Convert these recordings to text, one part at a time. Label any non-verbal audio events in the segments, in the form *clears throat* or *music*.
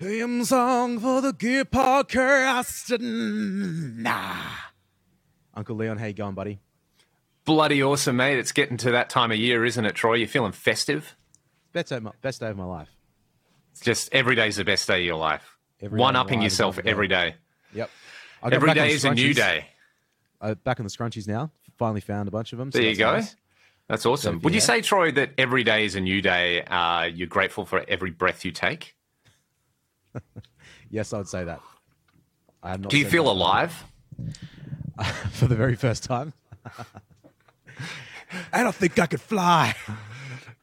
Theme song for the gear podcast. Nah. Uncle Leon, how you going, buddy? Bloody awesome, mate. It's getting to that time of year, isn't it, Troy? You're feeling festive? Best day of my, best day of my life. It's just every day's the best day of your life. Every One upping yourself every day. Yep. Every day is a new day. Uh, back on the scrunchies now. Finally found a bunch of them. so There you go. nice. That's awesome. So, Would you yeah. say, Troy, that every day is a new day? Uh, you're grateful for every breath you take? *laughs* Yes, I would say that. I have not Do you feel alive? *laughs* for the very first time? *laughs* I don't think I could fly.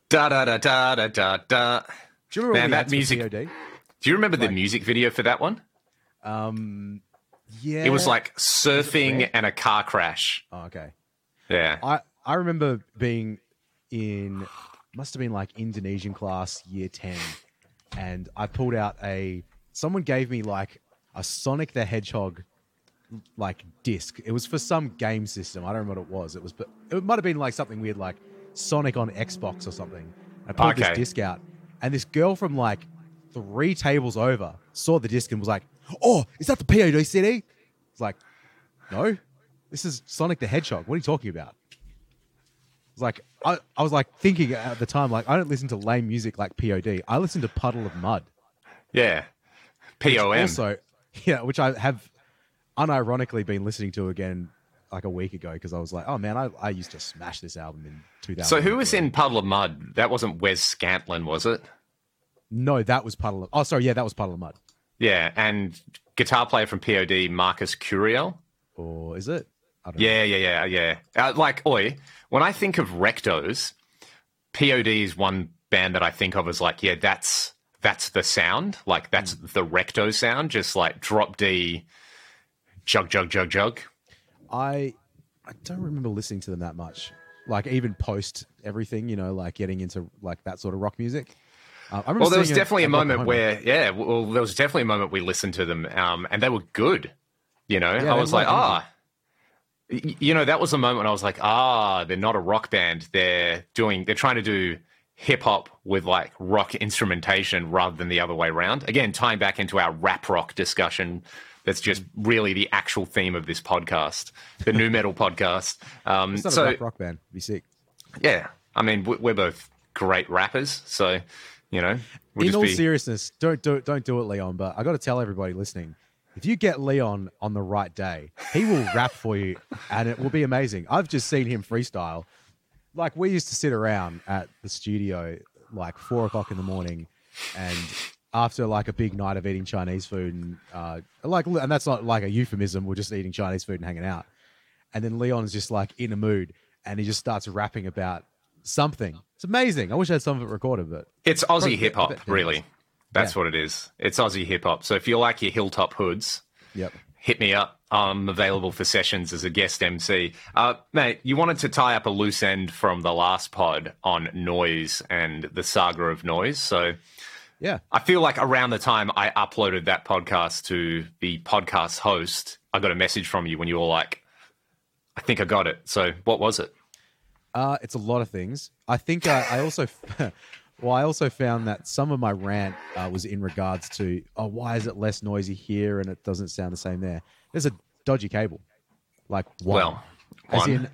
Da da da da da da da. Do you remember Man, that music- POD? Do you remember the music video for that one? Um, yeah. It was like surfing red? and a car crash. Oh, okay. Yeah. I I remember being in must have been like Indonesian class year 10 and I pulled out a someone gave me like a Sonic the Hedgehog like disc. It was for some game system. I don't remember what it was. It was but it might have been like something weird like Sonic on Xbox or something. I pulled Okay. this disc out and this girl from like three tables over saw the disc and was like, "Oh, is that the POD CD?" It's like, "No. This is Sonic the Hedgehog. What are you talking about?" It's like I, I was like thinking at the time, like I don't listen to lame music like POD. I listen to Puddle of Mudd. Yeah. POM. Also, yeah, which I have unironically been listening to again like a week ago because I was like, oh man, I, I used to smash this album in 2000. So who was in Puddle of Mudd? That wasn't Wes Scantlin, was it? No, that was Puddle of. Oh, sorry, yeah, that was Puddle of Mudd. Yeah, and guitar player from POD, Marcus Curiel. Or is it? Know. Yeah, yeah, yeah, yeah. Uh, like, oi, when I think of Rectos, POD is one band that I think of as like, yeah, that's that's the sound. Like, that's Hmm. the Recto sound, just like drop D, jug, jug, jug, jug. I I don't remember listening to them that much. Like even post everything, you know, like getting into like that sort of rock music. Uh, I remember Well, there was definitely a at moment where, yeah, well, there was definitely a moment we listened to them, um, and they were good. You know, they I was like, ah, you know, that was a moment I was like, ah, they're not a rock band. They're doing, they're trying to do hip hop with like rock instrumentation rather than the other way around. Again, tying back into our rap rock discussion. That's just really the actual theme of this podcast, the nu metal *laughs* podcast. Um, It's not so a rap rock band. It'd be sick. yeah, I mean, we- we're both great rappers, so you know, we'll in all be. seriousness, don't do don't do it, Leon. But I got to tell everybody listening, if you get Leon on the right day, he will rap for you, and it will be amazing. I've just seen him freestyle. Like we used to sit around at the studio like four o'clock in the morning, and after like a big night of eating Chinese food and uh, like, and that's not like a euphemism. We're just eating Chinese food and hanging out, and then Leon's just like in a mood, and he just starts rapping about something. It's amazing. I wish I had some of it recorded, but It's Aussie hip hop, really. That's Yeah. what it is. It's Aussie hip hop. So if you like your hilltop hoods, yep. hit me up. I'm available for sessions as a guest MC. Uh, mate, you wanted to tie up a loose end from the last pod on noise and the saga of noise. So Yeah. I feel like around the time I uploaded that podcast to the podcast host, I got a message from you when you were like, I think I got it. So what was it? Uh, it's a lot of things. I think I, I also, *laughs* well, I also found that some of my rant uh, was in regards to, oh, why is it less noisy here and it doesn't sound the same there? There's a dodgy cable, like one. Well, as one. in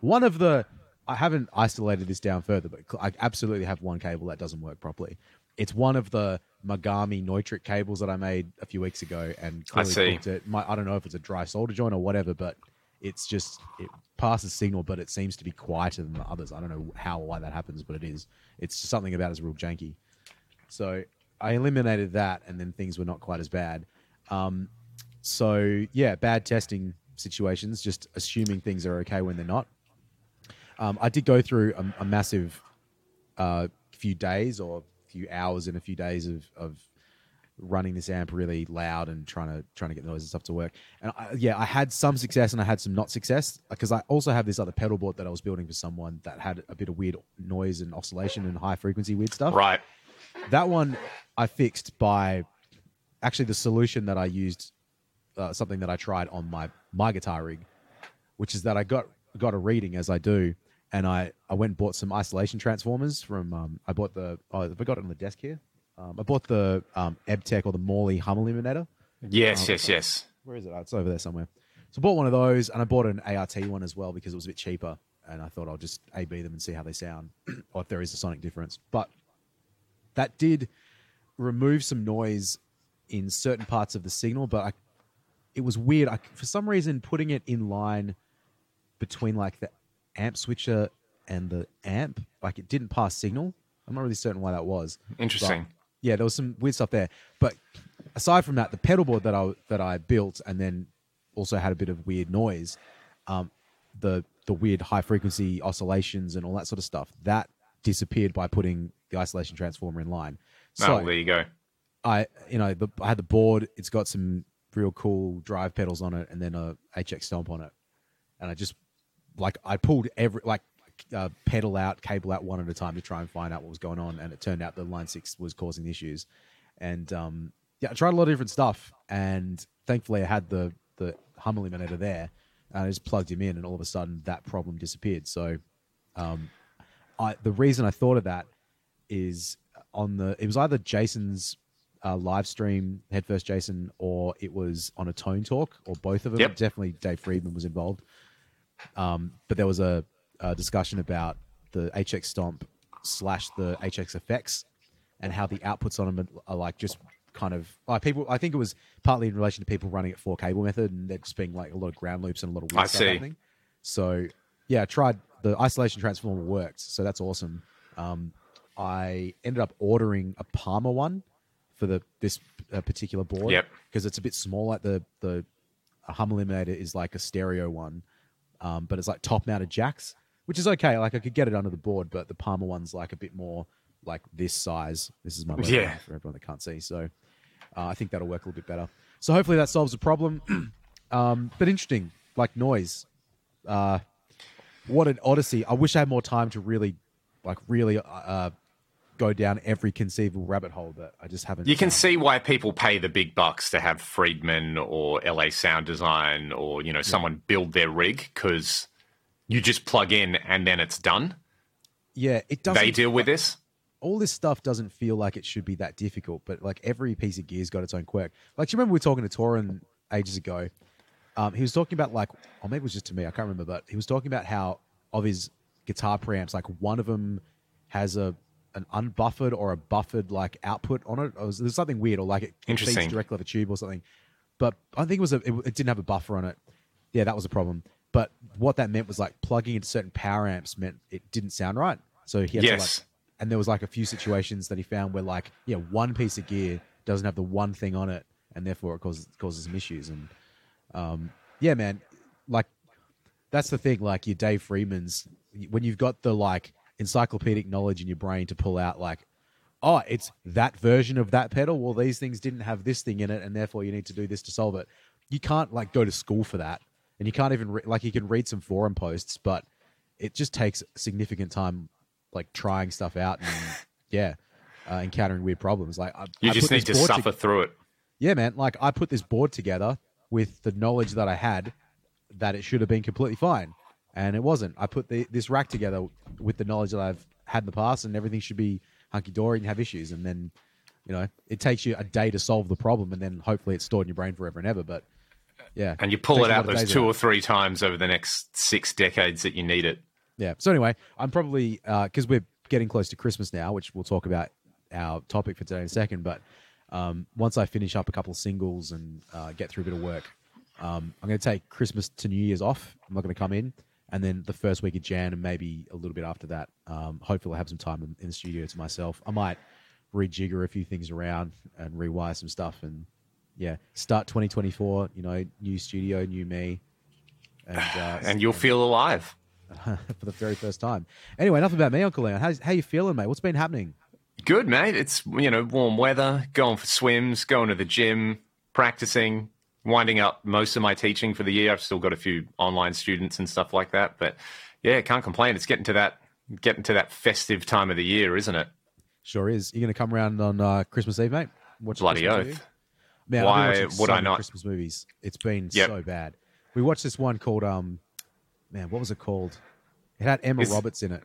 one of the. I haven't isolated this down further, but I absolutely have one cable that doesn't work properly. It's one of the Mogami Neutrik cables that I made a few weeks ago, and I see. it. My, I don't know if it's a dry solder joint or whatever, but it's just it passes signal, but it seems to be quieter than the others. I don't know how or why that happens, but it is. It's something about it's real janky. So I eliminated that, and then things were not quite as bad. Um, so yeah, bad testing situations, just assuming things are okay when they're not. Um, I did go through a, a massive uh, few days or few hours and a few days of, of running this amp really loud and trying to trying to get the noise and stuff to work. And I, yeah, I had some success and I had some not success because I also have this other pedal board that I was building for someone that had a bit of weird noise and oscillation and high frequency weird stuff. Right. That one I fixed by actually the solution that I used, uh, something that I tried on my my guitar rig, which is that I got got a reading as I do, and I I went and bought some isolation transformers from. Um, I bought the oh, have I got it on the desk here? Um, I bought the um, EbTech or the Morley hum eliminator. Yes, Um, yes, yes. Where is it? Oh, it's over there somewhere. So I bought one of those, and I bought an ART one as well because it was a bit cheaper. And I thought I'll just A/B them and see how they sound, *clears throat* or if there is a sonic difference. But that did remove some noise in certain parts of the signal, but I, it was weird. I, for some reason, putting it in line between like the amp switcher and the amp, like it didn't pass signal. I'm not really certain why that was. Interesting. Yeah, there was some weird stuff there. But aside from that, the pedal board that I that I built and then also had a bit of weird noise, um, the the weird high frequency oscillations and all that sort of stuff that disappeared by putting the isolation transformer in line. So oh, there you go. I you know the, I had the board. It's got some real cool drive pedals on it, and then a HX stomp on it. And I just like I pulled every like uh, pedal out, cable out one at a time to try and find out what was going on. And it turned out the line six was causing issues. And um, yeah, I tried a lot of different stuff, and thankfully I had the the hum eliminator there. And I just plugged him in, and all of a sudden that problem disappeared. So, um, I the reason I thought of that is on the it was either Jason's uh, live stream, Head First Jason, or it was on a Tone Talk, or both of them. Yep. Definitely Dave Friedman was involved. Um, but there was a, a discussion about the HX Stomp slash the HX effects and how the outputs on them are, are like just kind of like people. I think it was partly in relation to people running it four cable method and there just being like a lot of ground loops and a lot of weird I stuff see. happening. So yeah, I tried the isolation transformer worked, so that's awesome. Um, I ended up ordering a Palmer one for the this uh, particular board Yep. because it's a bit small. Like the the hum eliminator is like a stereo one, um, but it's like top mounted jacks, which is okay. Like I could get it under the board, but the Palmer one's like a bit more like this size. This is my logo Yeah. for everyone that can't see. So uh, I think that'll work a little bit better. So hopefully that solves the problem. *clears throat* um, but interesting, like noise. Uh, what an odyssey! I wish I had more time to really, like, really uh, go down every conceivable rabbit hole, but I just haven't. You can see why people pay the big bucks to have Friedman or LA Sound Design or you know someone build their rig because you just plug in and then it's done. Yeah, it doesn't. They deal with this. all this stuff doesn't feel like it should be that difficult, but like every piece of gear's got its own quirk. Like, do you remember we were talking to Torin ages ago? Um, he was talking about like, or maybe it was just to me, I can't remember, but he was talking about how of his guitar preamps, like one of them has a an unbuffered or a buffered like output on it. Or was, there's something weird, or like it, feeds directly off a tube or something. But I think it was a, it, it didn't have a buffer on it. Yeah, that was a problem. But what that meant was like plugging into certain power amps meant it didn't sound right. So he had to like Yes. and there was like a few situations that he found where like yeah one piece of gear doesn't have the one thing on it and therefore it causes causes some issues and um yeah man like that's the thing like your dave friedman's when you've got the like encyclopedic knowledge in your brain to pull out like oh it's that version of that pedal well these things didn't have this thing in it and therefore you need to do this to solve it you can't like go to school for that and you can't even re- like you can read some forum posts but it just takes significant time like trying stuff out and *laughs* yeah uh, encountering weird problems. Like I, You I just need to board suffer through it. yeah man. Like i put this board together with the knowledge that i had that it should have been completely fine and it wasn't. I put the, this rack together with the knowledge that i've had in the past and everything should be hunky-dory and have issues and then you know it takes you a day to solve the problem and then hopefully it's stored in your brain forever and ever but yeah And you pull it out those two out. or three times over the next six decades that you need it. Yeah. So anyway, I'm probably because we're getting close to Christmas now, which we'll talk about our topic for today in a second. But um, once I finish up a couple of singles and uh, get through a bit of work, um, I'm going to take Christmas to New Year's off. I'm not going to come in, and then the first week of Jan and maybe a little bit after that. Um, hopefully, I'll have some time in, in the studio to myself. I might rejigger a few things around and rewire some stuff, and yeah, start 2024. You know, new studio, new me, and uh, *sighs* And you'll feel alive. *laughs* for the very first time. Anyway, enough about me, Uncle Leon. How's, how you feeling, mate? What's been happening? Good, mate. It's you know warm weather, going for swims, going to the gym, practicing, winding up most of my teaching for the year. I've still got a few online students and stuff like that, but yeah, can't complain. It's getting to that getting to that festive time of the year, isn't it? Sure is. You're going to come around on uh, Christmas Eve, mate? Watch Bloody Christmas oath. movie? Man, Why would so I not? Christmas movies. It's been Yep. so bad. We watched this one called um, man, what was it called? It had Emma Is- Roberts in it.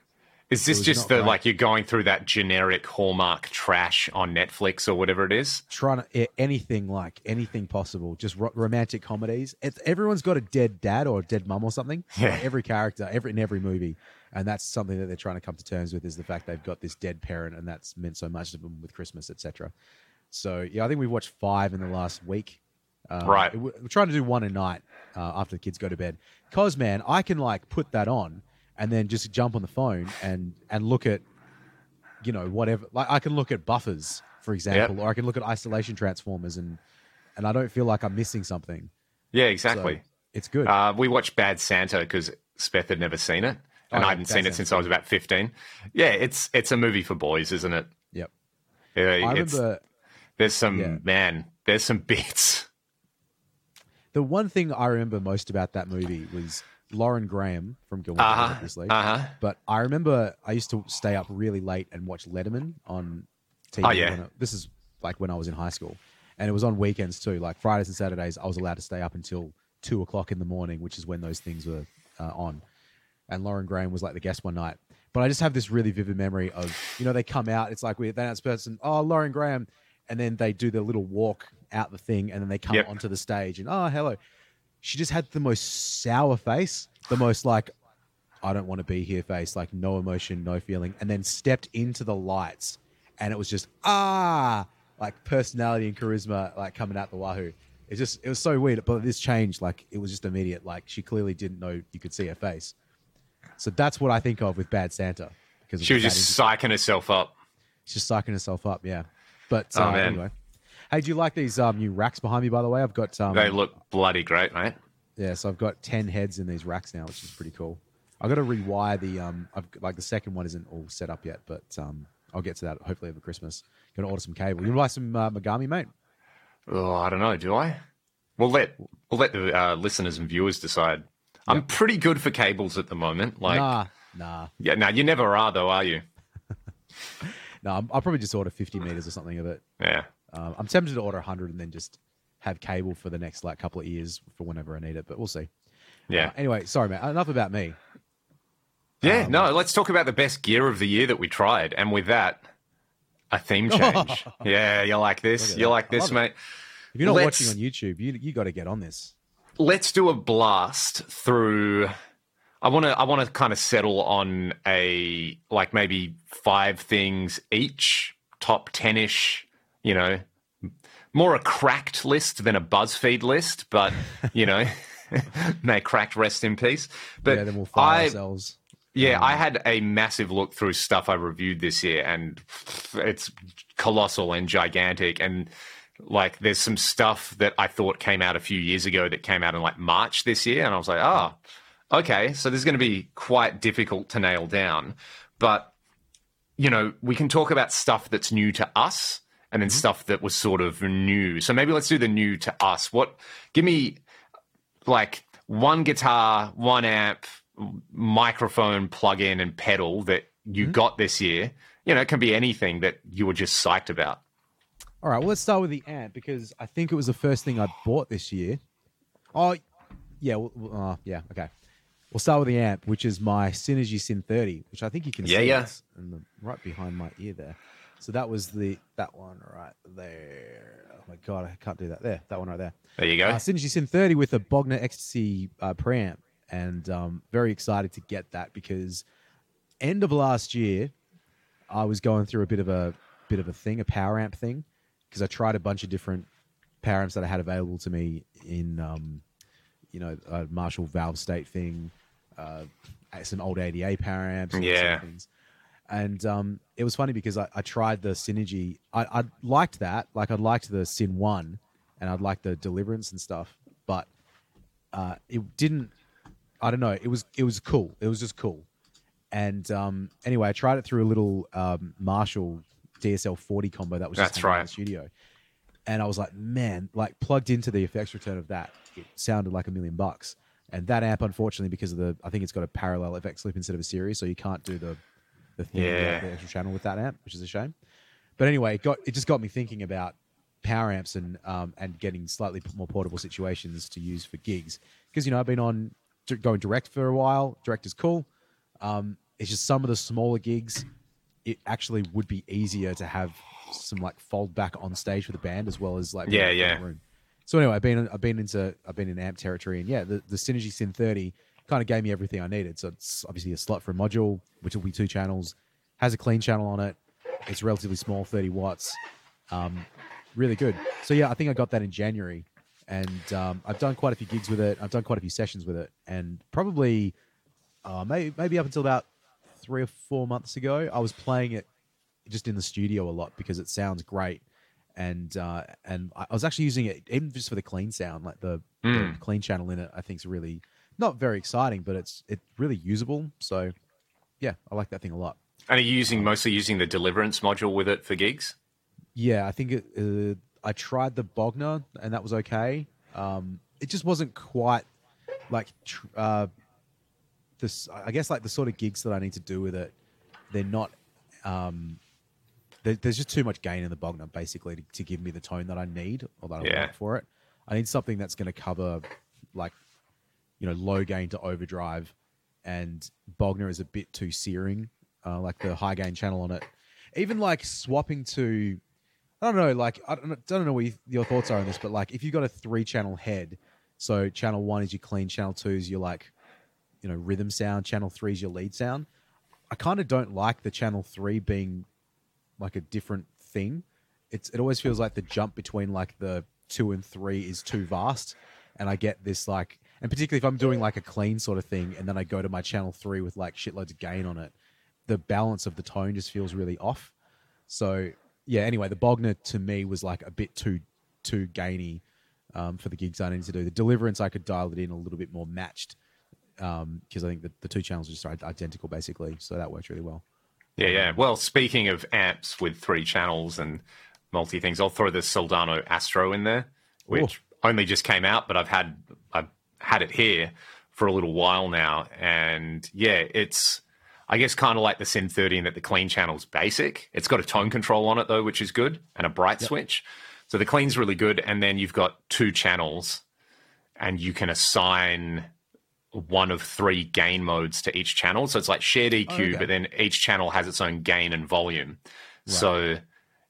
Is this was just the great. like you're going through that generic Hallmark trash on Netflix or whatever it is? trying to anything like anything possible, just ro- romantic comedies. It's, everyone's got a dead dad or a dead mum or something. Yeah. Like, every character, every in every movie, and that's something that they're trying to come to terms with is the fact they've got this dead parent, and that's meant so much to them with Christmas, etc. So yeah, I think we've watched five in the last week. Um, Right. We're trying to do one a night uh, after the kids go to bed. Cause man, I can like put that on and then just jump on the phone and and look at, you know, whatever. Like I can look at buffers, for example, or I can look at isolation transformers, and and I don't feel like I'm missing something. Yeah, So exactly. it's good. Uh, we watched Bad Santa because Speth had never seen it, and Oh, I hadn't seen it since I was about fifteen. Yeah, it's it's a movie for boys, isn't it? yep. Yeah, I it's, remember there's some Yeah. man, there's some bits. the one thing I remember most about that movie was Lauren Graham from Gilmore, Girls, Uh huh. obviously. Uh huh. But I remember I used to stay up really late and watch Letterman on TV. Oh, yeah. I- this is like when I was in high school, and it was on weekends too. Like Fridays and Saturdays, I was allowed to stay up until two o'clock in the morning, which is when those things were uh, on. And Lauren Graham was like the guest one night. But I just have this really vivid memory of you know they come out. It's like we they announce person, oh Lauren Graham, and then they do the little walk out the thing, and then they come Yep. onto the stage, and oh hello. She just had the most sour face, the most like I don't want to be here face, like no emotion, no feeling, and then stepped into the lights, and it was just ah, like personality and charisma, like coming out the wahoo. It's just it was so weird, but this changed, like it was just immediate. Like she clearly didn't know you could see her face. So that's what I think of with Bad Santa because She was just psyching herself up. she's just psyching herself up, yeah. But uh, anyway, hey, do you like these um, new racks behind me? By the way, I've got um, They look bloody great, mate. yeah, so I've got ten heads in these racks now, which is pretty cool. I've got to rewire the um, I've like the second one isn't all set up yet, but um, I'll get to that hopefully over Christmas. Gonna order some cable. You buy some uh, Mogami, mate? Oh, I don't know. Do I? We'll let we'll let the uh, listeners and viewers decide. I'm pretty good for cables at the moment. Like, nah, nah, yeah, no, you never are though, are you? *laughs* no. I'm- I'll probably just order fifty meters or something of it. Yeah. Um, I'm tempted to order hundred and then just have cable for the next like couple of years for whenever I need it, but we'll see. Yeah. Uh, anyway, sorry, man. Enough about me. Yeah, Um, no, let's talk about the best gear of the year that we tried. And with that, a theme *laughs* change. yeah, you like this? You like this, love it. mate? If you're not Let's- watching on YouTube, you you got to get on this. Let's do a blast through I want to I want to kind of settle on a like maybe five things each, top 10ish, you know, more a cracked list than a BuzzFeed list, but you know, *laughs* may cracked rest in peace. But yeah, then we'll fire I ourselves. Yeah, Um, I had a massive look through stuff I reviewed this year, and it's colossal and gigantic. And like, there's some stuff that I thought came out a few years ago that came out in like March this year, and I was like, oh, okay, so this is going to be quite difficult to nail down. But you know, we can talk about stuff that's new to us, and then stuff that was sort of new. So maybe let's do the new to us. What? Give me like one guitar, one amp, microphone, plug in, and pedal that you got this year. You know, it can be anything that you were just psyched about. All right, well, let's start with the amp because I think it was the first thing I bought this year. Oh, yeah, well, uh, yeah, okay. We'll start with the amp, which is my Synergy Syn 30, which I think you can Yeah, see yeah. the, right behind my ear there. So that was the that one right there. Oh my god, I can't do that. There, that one right there. There you go. Uh, Synergy Syn 30 with a Bogner Ecstasy uh, preamp, and um, very excited to get that because end of last year, I was going through a bit of a bit of a thing, a power amp thing, because I tried a bunch of different power amps that I had available to me in, um, you know, a Marshall Valve State thing, uh, some old ADA power amps, all these sort of Yeah. things. And um, it was funny because I, I tried the Synergy. I, I liked that, like I liked the Syn One, and I'd like the Deliverance and stuff, but uh, it didn't. I don't know. It was it was cool. It was just cool. And um, anyway, I tried it through a little um, Marshall DSL 40 combo that was just That's out in the studio. And I was like, man, like plugged into the effects return of that, it sounded like a million bucks. And that amp, unfortunately, because of the, I think it's got a parallel effects loop instead of a series, so you can't do the the thing, Yeah. the, the extra channel with that amp, which is a shame. But anyway, it got it just got me thinking about power amps and um, and getting slightly more portable situations to use for gigs because you know I've been on going direct for a while. Direct is cool. Um, it's just some of the smaller gigs. It actually would be easier to have some like fold back on stage for the band as well as like Yeah, yeah. room. So anyway, I've been I've been into I've been in amp territory, and yeah, the the Synergy Syn 30 kind of gave me everything I needed. So it's obviously a slot for a module, which will be two channels, has a clean channel on it. It's relatively small, 30 watts, um, really good. So yeah, I think I got that in January, and um, I've done quite a few gigs with it. I've done quite a few sessions with it, and probably uh, maybe maybe up until about three or four months ago, I was playing it just in the studio a lot because it sounds great, and uh, and I was actually using it even just for the clean sound, like the, the Mm. clean channel in it. I think is really not very exciting, but it's it's really usable. So yeah, I like that thing a lot. And are you using mostly using the Deliverance module with it for gigs? Yeah, I think it, uh, I tried the Bogner and that was okay. Um, it just wasn't quite like tr- uh, this. I guess like the sort of gigs that I need to do with it, they're not. Um, there, there's just too much gain in the Bogner basically to, to give me the tone that I need or that I Yeah. want for it. I need something that's going to cover like you know low gain to overdrive, and Bogner is a bit too searing. Uh, like the high gain channel on it, even like swapping to I don't know, like I don't know, don't know what you, your thoughts are on this, but like if you've got a three channel head, so channel one is your clean, channel two is your like, you know, rhythm sound, channel three is your lead sound. I kind of don't like the channel three being like a different thing. It's it always feels like the jump between like the two and three is too vast, and I get this like, and particularly if I'm doing like a clean sort of thing, and then I go to my channel three with like shitloads of gain on it, the balance of the tone just feels really off. So yeah, anyway, the Bogner to me was like a bit too too gainy um, for the gigs I needed to do. The Deliverance I could dial it in a little bit more matched because I think the, the two channels are just identical basically, so that works really well. Yeah, yeah. Well, speaking of amps with three channels and multi things, I'll throw the Soldano Astro in there, which only just came out, but I've had I've had it here for a little while now, and yeah, it's I guess kind of like the Syn 30 in that the clean channel's basic. It's got a tone control on it though, which is good, and a bright switch. So the clean's really good, and then you've got two channels, and you can assign one of three gain modes to each channel. So it's like shared EQ, oh, okay. but then each channel has its own gain and volume. So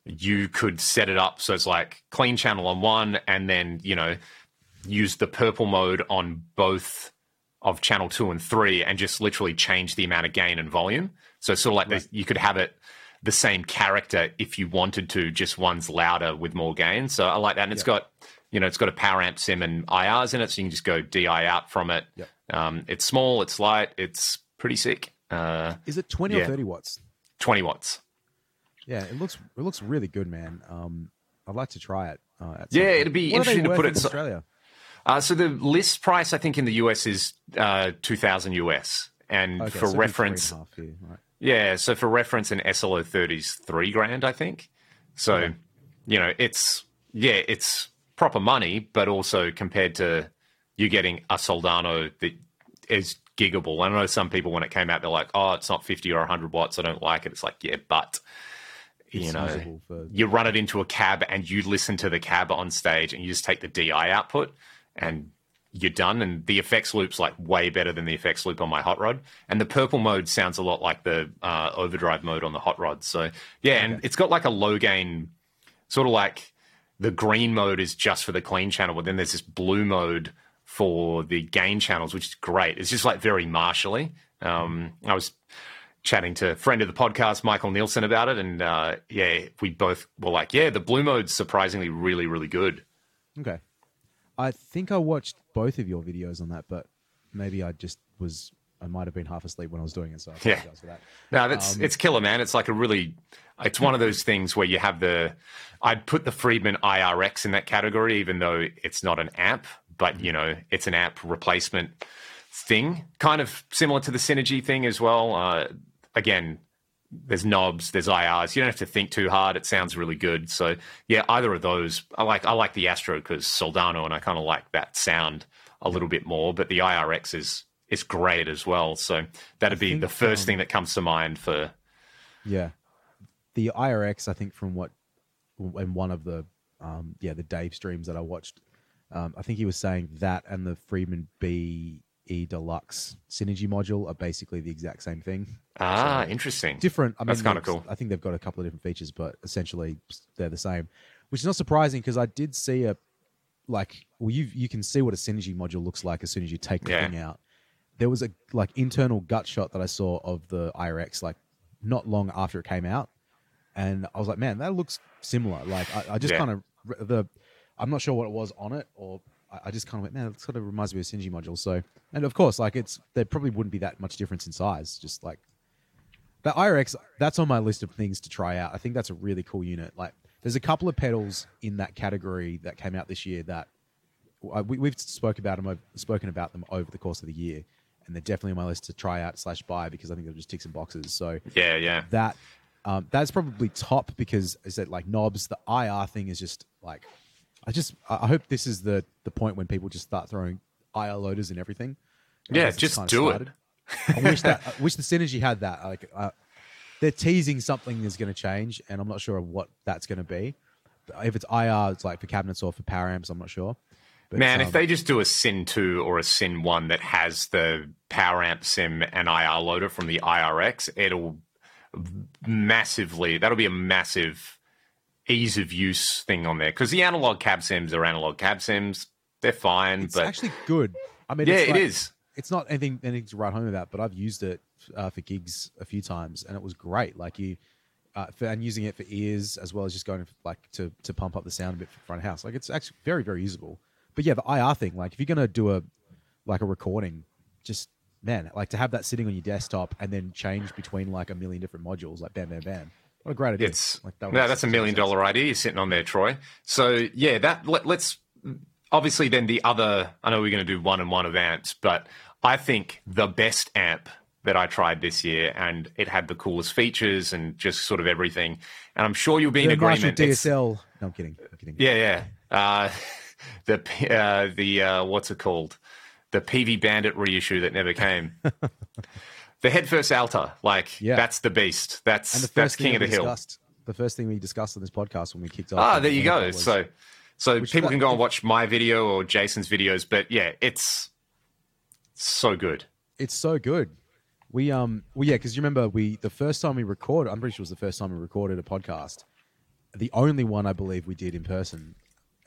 you could set it up so it's like clean channel on one, and then you know use the purple mode on both of channel two and three, and just literally change the amount of gain and volume. So it's sort of like the, you could have it the same character if you wanted to, just one's louder with more gain. So I like that, and it's got you know it's got a power amp sim and IRs in it, so you can just go DI out from it. Yep. Um, it's small, it's light, it's pretty sick. Uh, Is it twenty or thirty watts? Twenty watts. Yeah, it looks it looks really good, man. Um, I'd like to try it. Uh, Yeah, point. it'd be What interesting to put in it so- Australia. Uh, so the list price, I think, in the US is uh, two thousand US, and Okay, for so reference, three and a half here, right. yeah. So for reference, an SLO thirty is three grand, I think. So Okay. you know, it's yeah, it's proper money, but also compared to you getting a Soldano that is giggable. I know some people when it came out, they're like, "Oh, it's not fifty or hundred watts. I don't like it." It's like, yeah, but you It's know, for- you run it into a cab and you listen to the cab on stage and you just take the DI output and you're done. And the effects loop's like way better than the effects loop on my hot rod. And the purple mode sounds a lot like the uh, overdrive mode on the hot rod. So yeah, and it's got like a low gain, sort of like the green mode is just for the clean channel, but then there's this blue mode for the gain channels, which is great. It's just like very martially. Um, I was chatting to a friend of the podcast, Michael Nielsen, about it, and uh, yeah, we both were like, yeah, the blue mode's surprisingly really, really good. Okay. I think I watched both of your videos on that, but maybe I just was I might have been half asleep when I was doing it, so I Yeah. apologize for that. No, that's it's killer, man. It's like a really, it's one of those things where you have the, I'd put the Friedman IRX in that category, even though it's not an amp, but you know, it's an app replacement thing, kind of similar to the Synergy thing as well. Uh, again, there's knobs, there's IRs. You don't have to think too hard. It sounds really good. So yeah, either of those. I like I like the Astro because Soldano, and I kind of like that sound a little bit more. But the IRX is is great as well. So that'd be think, the first um, thing that comes to mind for. Yeah, the IRX. I think from what in one of the um, yeah the Dave streams that I watched, um, I think he was saying that and the Friedman BE E Deluxe Synergy module are basically the exact same thing. Ah, So- interesting. Different. I mean, That's kinda cool. I think they've got a couple of different features, but essentially they're the same, which is not surprising because I did see a like well you you can see what a synergy module looks like as soon as you take the Yeah. thing out. There was a like internal gut shot that I saw of the IRX like not long after it came out, and I was like, man, that looks similar. Like I, I just Yeah. kind of the I'm not sure what it was on it, or I, I just kind of went, man, it sort of reminds me of a synergy module. So and of course, like it's there probably wouldn't be that much difference in size. Just like the IRX, that's on my list of things to try out. I think that's a really cool unit. Like, there's a couple of pedals in that category that came out this year that uh, we, we've spoke about them, ov- spoken about them over the course of the year, and they're definitely on my list to try out slash buy because I think they'll just tick some boxes. So Yeah, yeah. that um, that's probably top because is that like knobs. The IR thing is just like I just I hope this is the the point when people just start throwing IR loaders and everything. Yeah, just do it. I wish that I wish the synergy had that. Like uh, they're teasing something is going to change, and I'm not sure what that's going to be. If it's IR, it's like for cabinets or for power amps. I'm not sure. But, Man, um, if they just do a Syn 2 or a Syn 1 that has the power amp sim and IR loader from the IRX, it'll massively, that'll be a massive ease of use thing on there. Because the analog cab sims are analog cab sims. They're fine, it's but actually good. I mean, yeah, it's like- is. It's not anything anything to write home about, but I've used it uh, for gigs a few times, and it was great. Like you, uh, for, and using it for ears as well as just going like to to pump up the sound a bit for front of house. Like it's actually very very usable. But yeah, the IR thing, like if you're gonna do a like a recording, just man, like to have that sitting on your desktop and then change between like a million different modules, like bam bam bam. What a great idea! It's like that no, that's a million dollar idea you're sitting on there, Troy. So yeah, that let, let's obviously then the other. I know we're going to do one and one of amps, but I think the best amp that I tried this year, and it had the coolest features and just sort of everything. And I'm sure you'll be in The Marshall agreement. It's- DSL. No, I'm kidding. I'm kidding. yeah, yeah. Uh, *laughs* the uh, the uh, what's it called? The PV Bandit reissue that never came. *laughs* the Head First Alta, like Yeah. that's the beast. That's And the that's king of the hill. the first thing we discussed on this podcast when we kicked off. Ah, there you go. was- So, so people that- can go and watch my video or Jason's videos. But yeah, it's so good. it's so good. We um well yeah, because you remember we the first time we recorded, I'm pretty sure it was the first time we recorded a podcast. The only one I believe we did in person,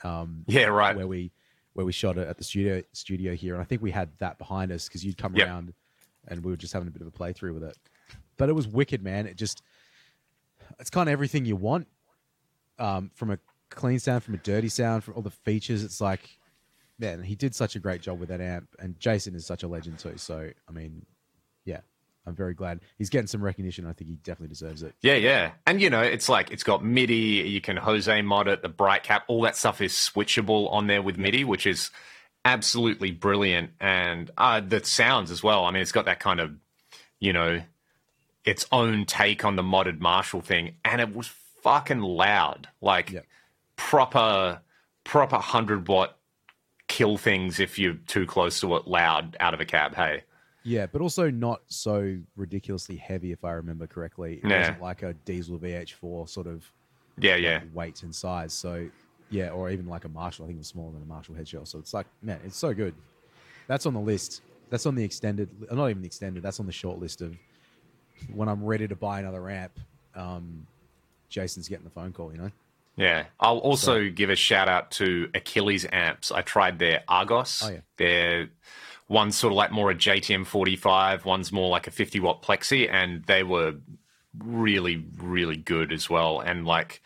Um, Yeah, right. where we where we shot it at the studio studio here, and I think we had that behind us because you'd come Yep. around and we were just having a bit of a playthrough with it. But it was wicked, man. It just it's kind of everything you want um, from a clean sound, from a dirty sound, from all the features. It's like, man, he did such a great job with that amp, and Jason is such a legend too. So, I mean, yeah, I'm very glad he's getting some recognition. I think he definitely deserves it. Yeah, yeah. And you know, it's like it's got MIDI, you can Jose mod it, the bright cap, all that stuff is switchable on there with MIDI, which is absolutely brilliant. And uh the sounds as well. I mean, it's got that kind of, you know, its own take on the modded Marshall thing. And it was fucking loud. Like Yeah. proper proper hundred watt kill things if you're too close to it loud out of a cab, hey. Yeah, but also not so ridiculously heavy, if I remember correctly. It Yeah. wasn't like a Diezel VH4 sort of Yeah, yeah. weight and size. So, yeah, or even like a Marshall. I think it was smaller than a Marshall head shell. So it's like, man, it's so good. That's on the list. That's on the extended, not even the extended. That's on the short list of when I'm ready to buy another amp. Um, Jason's getting the phone call. You know. Yeah. I'll also give a shout out to Achilles amps. I tried their Argos. Oh, yeah. They're one's sort of like more a JTM 45, one's more like a 50 watt plexi, and they were really, really good as well. And like,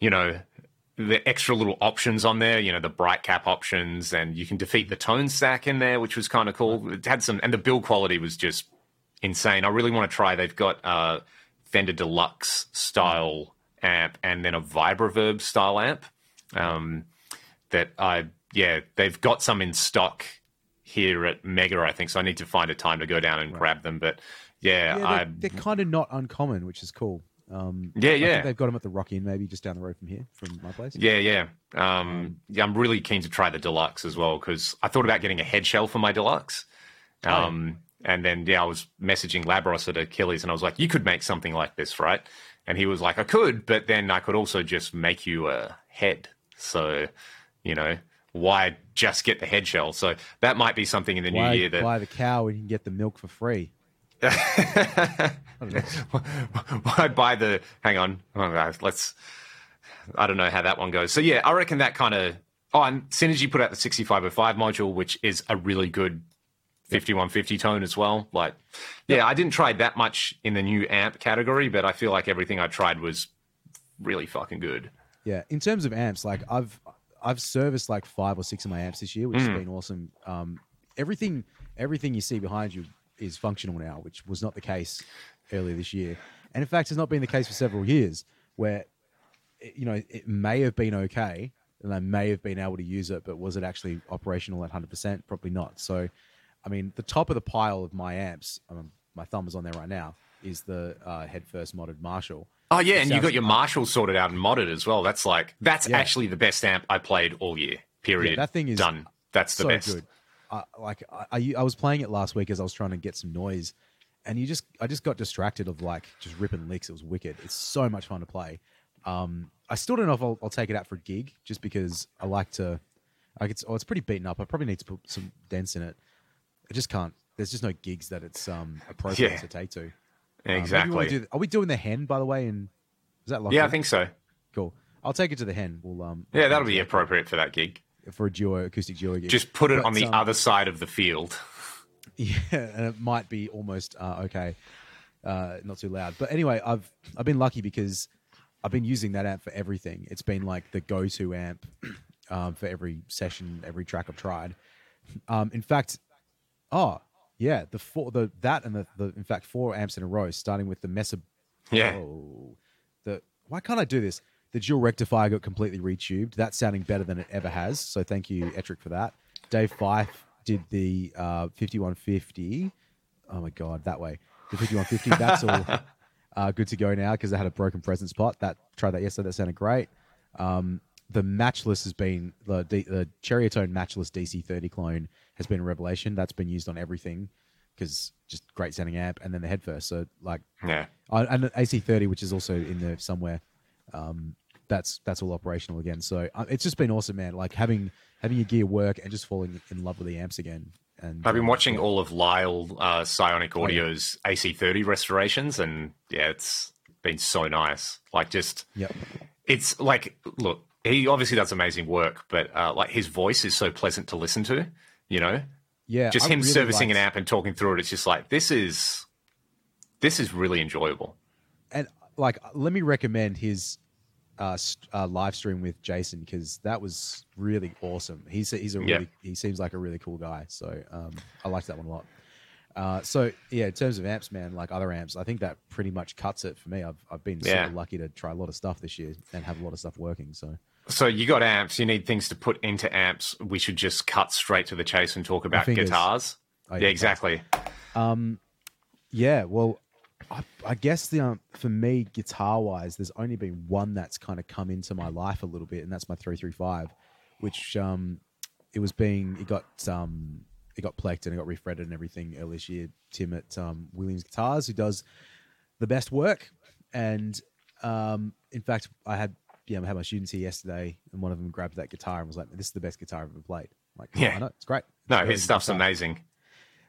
you know, the extra little options on there, you know, the bright cap options, and you can defeat the tone stack in there, which was kind of cool. It had some, and the build quality was just insane. I really want to try. They've got uh, Fender Deluxe style amp and then a Vibraverb style amp. Um, that I, yeah, they've got some in stock here at Mega, I think. So I need to find a time to go down and grab them. But yeah, Yeah, they're, they're kind of not uncommon, which is cool. Um, Yeah, I yeah. think they've got them at the Rock Inn, maybe just down the road from here, from my place. Yeah, yeah. Um, yeah, I'm really keen to try the deluxe as well because I thought about getting a head shell for my deluxe. Um, And then, yeah, I was messaging Labros at Achilles and I was like, you could make something like this, right? And he was like, I could, but then I could also just make you a head. So, you know, why just get the head shell? So that might be something in the Why new year that buy the cow when you can get the milk for free? *laughs* I don't know. Why buy the? Hang on, oh, guys, let's. I don't know how that one goes. So yeah, I reckon that kind of. Oh, and Synergy put out the 6505 module, which is a really good 5150 tone as well. Like, yeah, I didn't try that much in the new amp category, but I feel like everything I tried was really fucking good. Yeah, in terms of amps, like I've I've serviced like five or six of my amps this year, which has been awesome. Um, everything everything you see behind you is functional now, which was not the case earlier this year, and in fact has not been the case for several years. Where it, you know it may have been okay, and I may have been able to use it, but was it actually operational at hundred percent? Probably not. So, I mean, the top of the pile of my amps, um, my thumb is on there right now, is the uh, head first modded Marshall. Oh yeah, and you got your Marshall sorted out and modded as well. That's like that's Yeah. actually the best amp I played all year. Period. Yeah, that thing is done. That's the so best. good. Uh, like I, I, I was playing it last week as I was trying to get some noise, and you just I just got distracted of like just ripping licks. It was wicked. It's so much fun to play. Um, I still don't know if I'll, I'll take it out for a gig, just because I like to. Like it's oh, it's pretty beaten up. I probably need to put some dents in it. I just can't. There's just no gigs that it's um appropriate Yeah. to take to. Um, Exactly. do- are we doing the hen by the way? And is that locked yeah, I think so. cool. I'll take it to the hen. We'll um Yeah, that'll be appropriate for that gig. For a duo acoustic duo gig. Just put it But, on the um, other side of the field. *laughs* Yeah, and it might be almost uh, okay, uh, not too loud. But anyway, I've I've been lucky because I've been using that amp for everything. It's been like the go-to amp *clears throat* um, for every session, every track I've tried. Um, in fact, oh yeah, the four the that and the, the in fact four amps in a row, starting with the Mesa. Yeah. Oh, the why can't I do this? The dual rectifier got completely retubed. That's sounding better than it ever has. So thank you, Etric, for that. Dave Fife did the uh, 5150. Oh my god, that way. The 5150. That's all *laughs* uh, good to go now because I had a broken presence pot. That tried that yesterday. That sounded great. Um, the matchless has been the D, the Cherrytone matchless DC30 clone has been a revelation. That's been used on everything because just great sounding amp. And then the head first. So like Yeah. and the AC30, which is also in there somewhere. Um, that's that's all operational again. So uh, it's just been awesome, man. Like having having your gear work and just falling in love with the amps again. And I've been um, watching all of Lyle uh, Psionic Oh, yeah. Audio's AC30 restorations, and yeah, it's been so nice. Like, just Yep. it's like, look, he obviously does amazing work, but uh, like his voice is so pleasant to listen to. You know, Yeah. just I him really servicing liked- an app and talking through it. It's just like this is this is really enjoyable. and like let me recommend his uh, uh, live stream with Jason because that was really awesome. He's he's a Yeah. really he seems like a really cool guy. So um, I liked that one a lot. Uh, so yeah, in terms of amps, man, like other amps, I think that pretty much cuts it for me. I've I've been Yeah. super lucky to try a lot of stuff this year and have a lot of stuff working. So So you got amps. You need things to put into amps. We should just cut straight to the chase and talk about guitars. Oh, yeah, yeah, exactly. Um, yeah, well, I, I guess the um, for me, guitar wise, there's only been one that's kind of come into my life a little bit, and that's my three three five, which um, it was being it got um it got plecked and it got refretted and everything earlier this year. Tim at um, Williams Guitars, who does the best work, and um, in fact, I had yeah, I had my students here yesterday, and one of them grabbed that guitar and was like, "This is the best guitar I've ever played." I'm like, Yeah. I know, it's great. It's No, his stuff's guitar. amazing.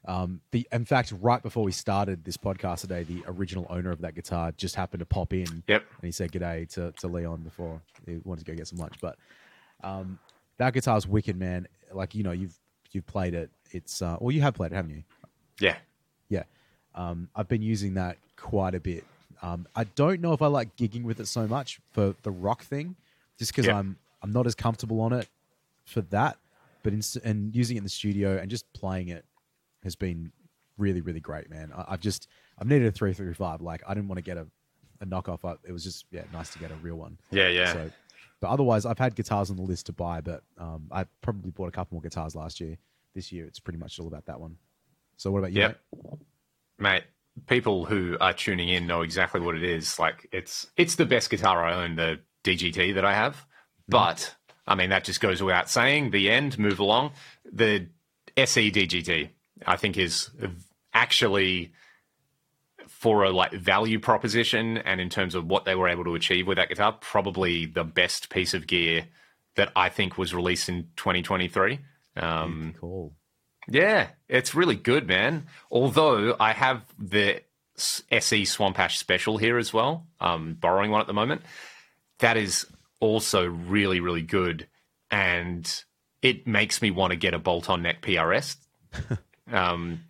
Um, the in fact, right before we started this podcast today, the original owner of that guitar just happened to pop in, Yep. and he said g'day to, to Leon before he wanted to go get some lunch. But um, that guitar's wicked, man. Like you know, you've you've played it. It's uh, well, you have played it, haven't you? Yeah. Yeah. Um, I've been using that quite a bit. Um, I don't know if I like gigging with it so much for the rock thing, just because Yeah. I'm I'm not as comfortable on it for that. But in, and using it in the studio and just playing it has been really really great, man. I, I've just I've needed a three three five. Like I didn't want to get a, a knockoff. I, it was just yeah nice to get a real one. Yeah, yeah. So, but otherwise, I've had guitars on the list to buy, but um, I probably bought a couple more guitars last year. This year, it's pretty much all about that one. So, what about you? Yep. mate? Mate, people who are tuning in know exactly what it is. Like it's it's the best guitar I own, the DGT that I have. But I mean that just goes without saying. The end, move along. The SE DGT, I think, is actually for a like value proposition and in terms of what they were able to achieve with that guitar, probably the best piece of gear that I think was released in 2023. Um, cool. yeah, it's really good, man. Although I have the SE Swamp Ash special here as well. I'm borrowing one at the moment. That is also really, really good. And it makes me want to get a bolt on neck PRS. *laughs* um,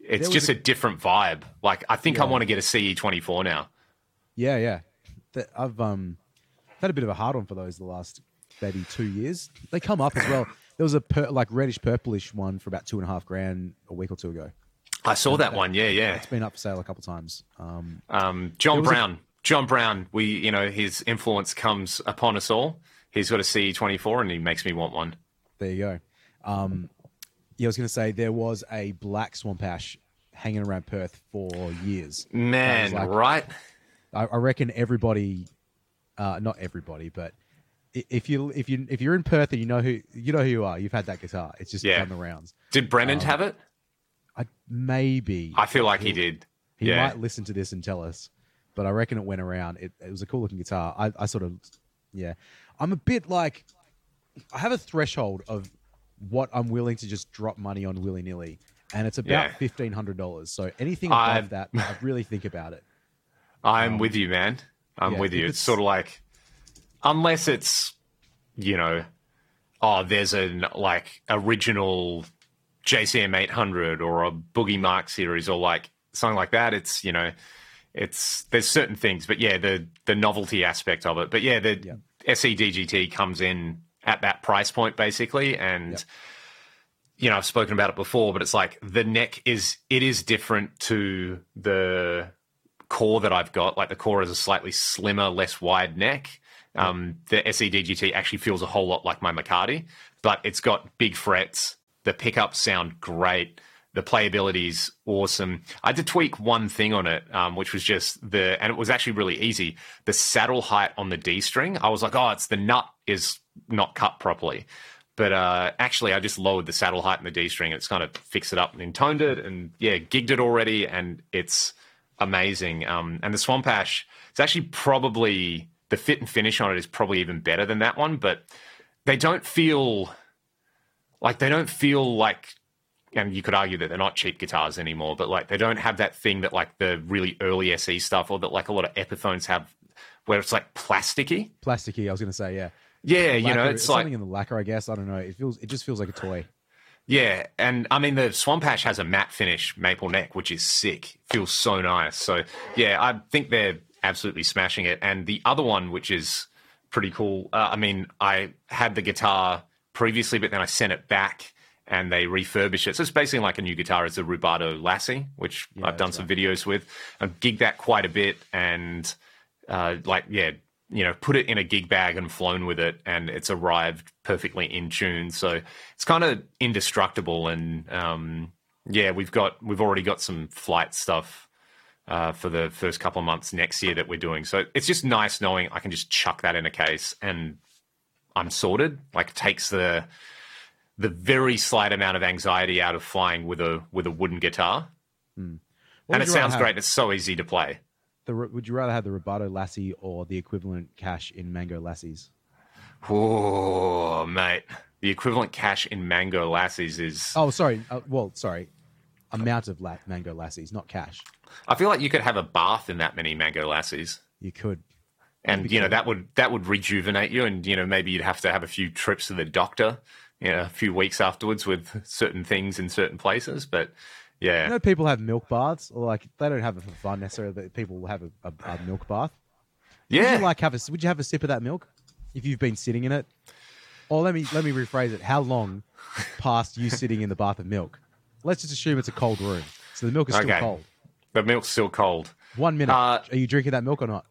it's just a- a, different vibe. Like, I think I want to get a CE24 now. Yeah, yeah. I've um had a bit of a hard on for those the last maybe two years. They come up as well. *coughs* There was a per, like reddish purplish one for about two and a half grand a week or two ago. I saw that one. Yeah, yeah. It's been up for sale a couple times. Um, Um, John was a- Brown. John Brown. We, you know, his influence comes upon us all. He's got a CE24 and he makes me want one. there you go. Um, yeah, I was going to say there was a black swamp ash hanging around Perth for years. Man, like- right? I, I reckon everybody, uh, not everybody, but if you if you if you're in Perth and you know who you know who you are, you've had that guitar. It's just Yeah. done the rounds. Did Brennan Um, have it? I maybe I feel like he did. He yeah. might listen to this and tell us, but I reckon it went around. It, it was a cool looking guitar. I, I sort of, yeah, I'm a bit like, I have a threshold of what I'm willing to just drop money on willy nilly, and it's about Yeah. fifteen hundred dollars. So anything above that, I really think about it. I'm um, with you, man. I'm yeah, with you. It's, it's- sort of like, unless it's, you know, oh, there's an like original JCM 800 or a Boogie Mark series or like something like that. It's you know, it's there's certain things, but yeah, the the novelty aspect of it. But yeah, the Yeah. SE DGT comes in at that price point basically, and. Yep. You know, I've spoken about it before, but it's like the neck is it is different to the core that I've got. Like the core is a slightly slimmer, less wide neck. Um, the SEDGT actually feels a whole lot like my McCarty, but it's got big frets. The pickups sound great. The playability is awesome. I had to tweak one thing on it, um, which was just the, and it was actually really easy. The saddle height on the D string, I was like, oh, it's the nut is not cut properly. But uh, actually, I just lowered the saddle height in the D string. and It's kind of fixed it up and intoned it, and yeah, gigged it already, and it's amazing. Um, and the Swamp Ash, it's actually probably the fit and finish on it is probably even better than that one, but they don't feel like they don't feel like. And you could argue that they're not cheap guitars anymore, but like they don't have that thing that like the really early SE stuff or that like a lot of Epiphones have, where it's like plasticky. Plasticky, I was going to say, yeah. Yeah, you know, Lacquer- it's like something in the lacquer. I guess I don't know. It feels, it just feels like a toy. Yeah, and I mean the Swamp Ash has a matte finish maple neck, which is sick. Feels so nice. So yeah, I think they're absolutely smashing it. And the other one, which is pretty cool. Uh, I mean, I had the guitar previously, but then I sent it back and they refurbished it. So it's basically like a new guitar. It's a Rubato Lassie, which I've done some videos with. I've gigged that quite a bit and uh, like yeah, you know, put it in a gig bag and flown with it, and it's arrived perfectly in tune. So it's kind of indestructible, and um, yeah, we've got we've already got some flight stuff uh, for the first couple of months next year that we're doing. So it's just nice knowing I can just chuck that in a case and I'm sorted. Like it takes the the very slight amount of anxiety out of flying with a with a wooden guitar. What and it sounds great. It's so easy to play. The, would you rather have the Rubato Lassie or the equivalent cash in Mango Lassies? Oh, mate. The equivalent cash in Mango Lassies is. Oh, sorry. Uh, well, sorry. Amount of la- Mango Lassies, not cash. I feel like you could have a bath in that many Mango Lassies. You could. And you know that would that would rejuvenate you, and you know maybe you'd have to have a few trips to the doctor, you know, a few weeks afterwards with certain things in certain places. But yeah, You know, people have milk baths, or like they don't have it for fun necessarily. But people have a, a, a milk bath. Would yeah, you like have a? Would you have a sip of that milk if you've been sitting in it? Or let me let me rephrase it. How long past you *laughs* sitting in the bath of milk? Let's just assume it's a cold room, so the milk is still Okay. cold. the milk's still cold. One minute. Uh, Are you drinking that milk or not?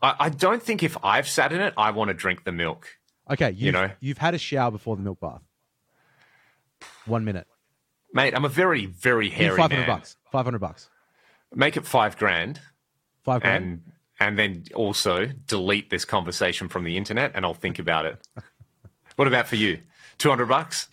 I, I don't think if I've sat in it, I want to drink the milk. Okay, you've, know. you've had a shower before the milk bath. One minute. Mate, I'm a very, very hairy Five man. hundred bucks. Five hundred bucks. Make it five grand, Five grand. and and then also delete this conversation from the internet, and I'll think about it. *laughs* what about for you? Two hundred bucks,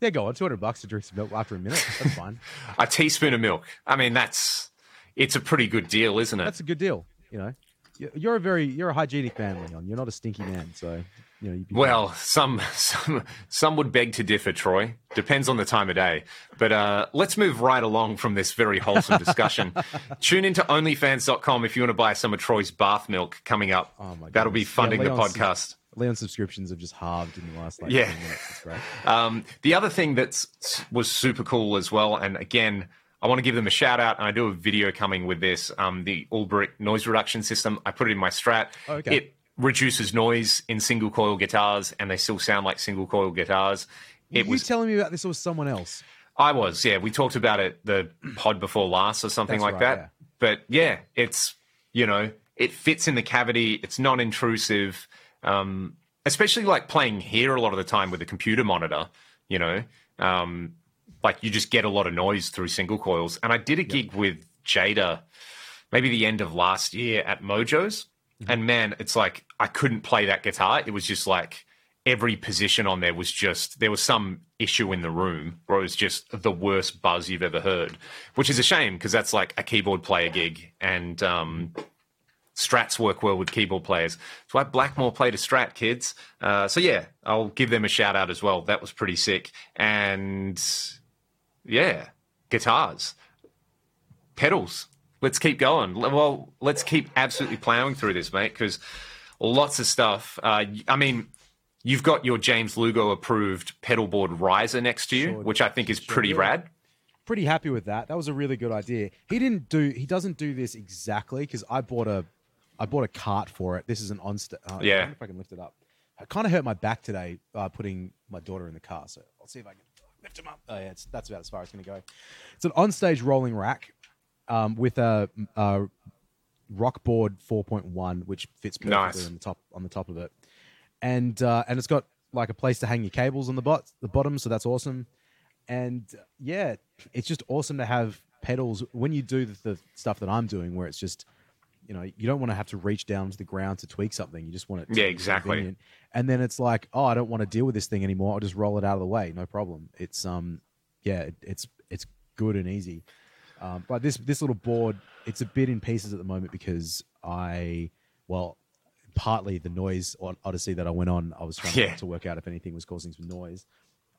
yeah, go on. Two hundred bucks to drink some milk after a minute. That's fine. *laughs* a teaspoon of milk. I mean, that's it's a pretty good deal, isn't it? That's a good deal. You know. You- You're a very you're a hygienic man, Leon. You're not a stinky man, so you know. You'd be Well, some some some would beg to differ, Troy. Depends on the time of day. But uh, let's move right along from this very wholesome *laughs* discussion. Tune into OnlyFans.com if you want to buy some of Troy's bath milk coming up. Oh my That'll be funding Yeah, the podcast. Leon subscriptions have just halved in the last like Yeah. 10 minutes. It's great. *laughs* Um, the other thing that was super cool as well, and again, I want to give them a shout out, and I do a video coming with this. Um, the Ulbrich noise reduction system. I put it in my Strat. Oh, okay. It reduces noise in single coil guitars, and they still sound like single coil guitars. It you was telling me about this or someone else? I was, yeah. We talked about it the pod before last or something That's like right, that. yeah. But yeah, it's you know, it fits in the cavity. It's non-intrusive, um, especially like playing here a lot of the time with a computer monitor. You know, um, like you just get a lot of noise through single coils. And I did a gig with Jada, maybe the end of last year at Mojo's, Mm-hmm. and man, it's like I couldn't play that guitar. It was just like every position on there was just there was some issue in the room where it was just the worst buzz you've ever heard, which is a shame because that's like a keyboard player gig and um, strats work well with keyboard players. That's why Blackmore played a strat, kids. Uh, so yeah, I'll give them a shout out as well. That was pretty sick. And yeah, guitars, pedals. Let's keep going. Well, let's keep absolutely plowing through this, mate, because lots of stuff. Uh, I mean, you've got your James Lugo approved pedalboard riser next to you, Sure- which I think is pretty do. rad. Pretty happy with that. That was a really good idea. He didn't do. He doesn't do this exactly because I bought a, I bought a cart for it. This is an on. Uh, Yeah. wonder if I can lift it up. I kind of hurt my back today uh, putting my daughter in the car, so I'll see if I can lift him up. Oh yeah, it's, that's about as far as it's going to go. It's an on-stage rolling rack um, with a, a Rockboard 4.1, which fits perfectly Nice. on the top on the top of it, and uh, and it's got like a place to hang your cables on the bot the bottom, so that's awesome. And uh, yeah, it's just awesome to have pedals when you do the, the stuff that I'm doing, where it's just you know you don't want to have to reach down to the ground to tweak something. You just want it. To Yeah, exactly. convenient. And then it's like, oh, I don't want to deal with this thing anymore. I'll just roll it out of the way, no problem. It's um, yeah, it, it's it's good and easy. Um, but this this little board, it's a bit in pieces at the moment because I, well, partly the noise od- odyssey that I went on, I was trying Yeah. to work out if anything was causing some noise.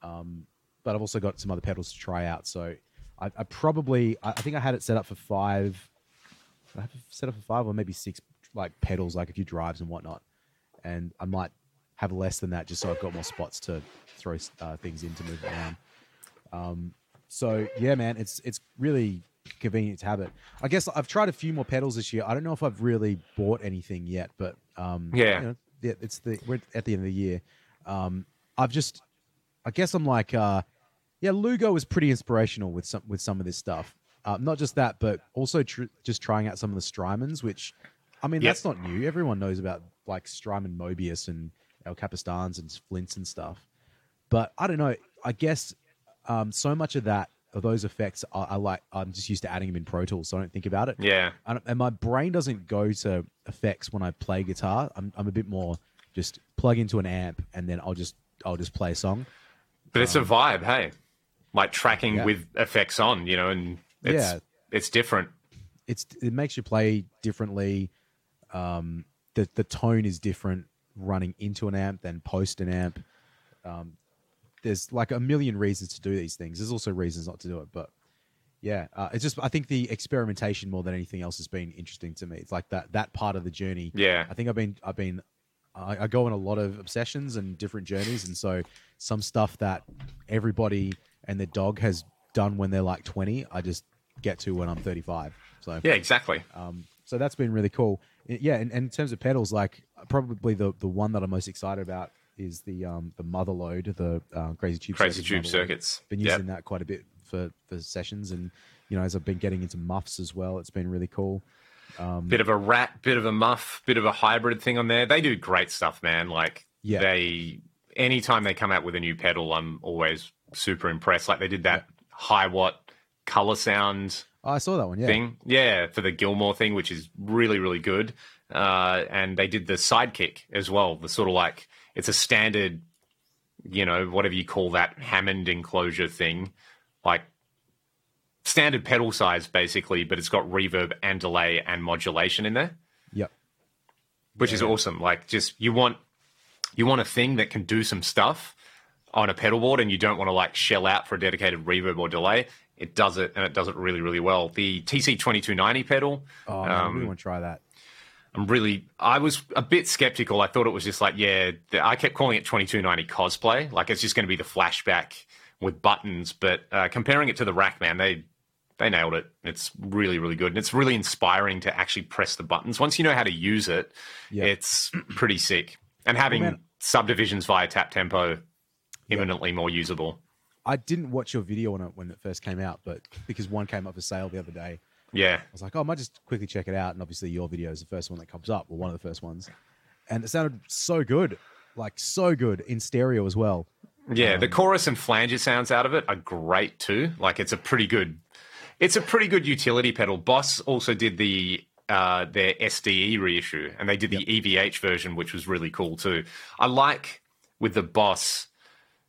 Um, but I've also got some other pedals to try out. So I, I probably, I, I think I had it set up for five. I have set up for five or maybe six, like pedals, like a few drives and whatnot. And I might have less than that just so I've got more spots to throw uh, things in to move around. Um, so yeah, man, it's it's really convenient to have it. I guess I've tried a few more pedals this year. I don't know if I've really bought anything yet, but um, Yeah. you know, yeah, it's the we're at the end of the year. Um, I've just, I guess I'm like, uh, yeah, Lugo was pretty inspirational with some with some of this stuff. Uh, not just that, but also tr- just trying out some of the Strymons, which, I mean, Yep. that's not new. Everyone knows about like Strymon Mobius and El Capistans and Flints and stuff. But I don't know. I guess um, so much of that, of those effects, I, I like. I'm just used to adding them in Pro Tools, so I don't think about it. Yeah. And my brain doesn't go to effects when I play guitar. I'm, I'm a bit more just plug into an amp and then I'll just I'll just play a song. But it's a vibe, hey. Like tracking Um, Yeah. with effects on, you know, and it's Yeah. it's different. It's it makes you play differently. Um, the the tone is different running into an amp than post an amp. Um, there's like a million reasons to do these things. There's also reasons not to do it, but yeah, uh, it's just I think the experimentation more than anything else has been interesting to me. It's like that that part of the journey. Yeah. I think I've been I've been I, I go on a lot of obsessions and different journeys, and so some stuff that everybody and their dog has done when they're like 20, I just get to when I'm 35. So Yeah, exactly. um, so that's been really cool. Yeah, and, and in terms of pedals, like probably the the one that I'm most excited about is the um the Motherload, the uh, Crazy Tube Crazy Circuits tube circuits. Been Yep. using that quite a bit for for sessions, and you know as I've been getting into muffs as well, it's been really cool. bit of a rat, bit of a muff, bit of a hybrid thing on there. They do great stuff, man. Like Yeah. they anytime they come out with a new pedal, I'm always super impressed. Like they did that Hiwatt Colorsound Oh, I saw that one. Yeah, thing. Yeah, for the Gilmour thing, which is really, really good. Uh, and they did the sidekick as well. The sort of like it's a standard, you know, whatever you call that Hammond enclosure thing, like standard pedal size basically, but it's got reverb and delay and modulation in there. yep. which is awesome. Like, just you want you want a thing that can do some stuff on a pedal board, and you don't want to like shell out for a dedicated reverb or delay. It does it, and it does it really, really well. The TC twenty two ninety pedal. Oh, man, I um, really want to try that. I'm really, I was a bit skeptical. I thought it was just like, yeah, the, I kept calling it 2290 cosplay. Like it's just going to be the flashback with buttons. But uh, comparing it to the Rackman, they they nailed it. It's really, really good. And it's really inspiring to actually press the buttons. Once you know how to use it, Yeah. it's pretty sick. And having man- subdivisions via tap tempo, imminently more usable. I didn't watch your video on it when it first came out, but because one came up for sale the other day, Yeah. I was like, oh, I might just quickly check it out. And obviously, your video is the first one that comes up, or one of the first ones. And it sounded so good, like so good in stereo as well. Yeah, Um, the chorus and flanger sounds out of it are great too. Like it's a pretty good, it's a pretty good utility pedal. Boss also did the uh, their SDE reissue, and they did the EVH version, which was really cool too. I like with the Boss,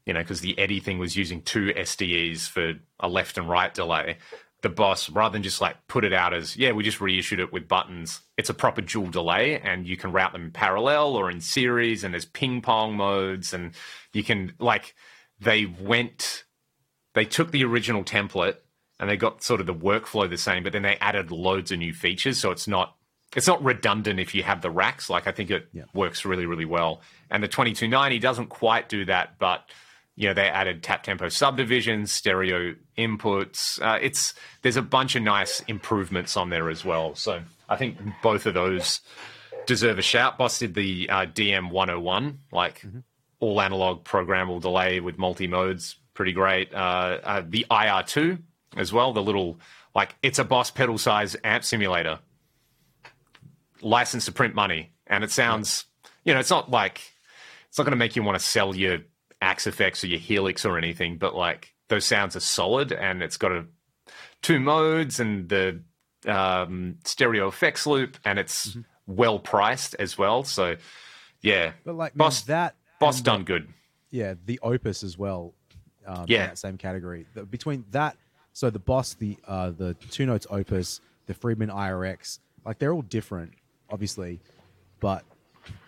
you know, because the Eddie thing was using two SDEs for a left and right delay. The Boss, rather than just like put it out as yeah, we just reissued it with buttons. It's a proper dual delay, and you can route them in parallel or in series, and there's ping pong modes, and you can like they went they took the original template and they got sort of the workflow the same, but then they added loads of new features, so it's not it's not redundant if you have the racks. Like I think it Yeah. works really really well. And the 2290 doesn't quite do that, but you know they added tap tempo subdivisions, stereo inputs. Uh, it's there's a bunch of nice improvements on there as well. So I think both of those deserve a shout. Boss did the uh, DM 101, like all analog programmable delay with multi modes, pretty great. Uh, uh, the IR2 as well, the little like it's a Boss pedal size amp simulator, licensed to print money, and it sounds, you know, it's not like it's not going to make you want to sell your Axe-Fx or your Helix or anything, but like those sounds are solid, and it's got a two modes and the um, stereo effects loop, and it's well priced as well. So, yeah, But like, Boss- man, that Boss done good. Yeah, the Opus as well. Um, Yeah. that same category. The, between that, so the Boss, the uh, the Two Notes Opus, the Friedman IRX, like they're all different, obviously, but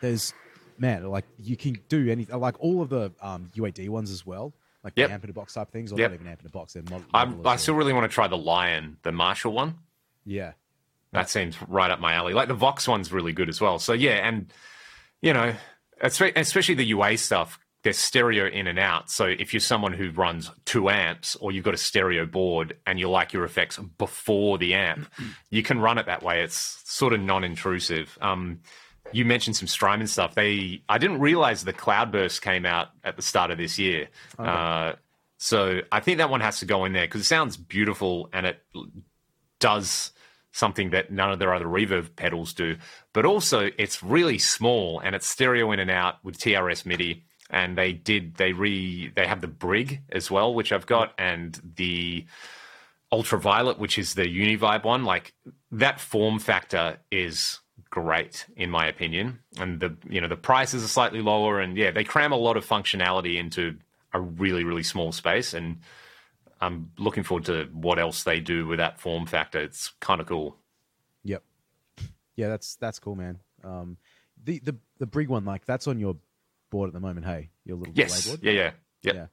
there's man, like you can do anything. Like all of the um, UAD ones as well, like Yep. the amp in a box type things, or Yep. not even amp in a box. They're mod- I'm, I still really want to try the Lion, the Marshall one. yeah, That seems right up my alley. Like the Vox one's really good as well. So yeah, and you know, especially the UA stuff, there's stereo in and out. So if you're someone who runs two amps or you've got a stereo board and you like your effects before the amp, you can run it that way. It's sort of non-intrusive. Um, you mentioned some Strymon stuff. They, I didn't realize the Cloudburst came out at the start of this year. Uh, so I think that one has to go in there because it sounds beautiful and it does something that none of their other reverb pedals do. But also, it's really small and it's stereo in and out with TRS MIDI. And they did they re they have the Brig as well, which I've got, and the Ultraviolet, which is the Univibe one. Like that form factor is great in my opinion, and the you know the prices are slightly lower, and yeah, they cram a lot of functionality into a really really small space, and I'm looking forward to what else they do with that form factor. It's kind of cool. Yep. Yeah, that's that's cool, man. Um, the the the Brig one, like that's on your board at the moment. Hey, your little Yes. board. Yeah, yeah, yeah. Yeah.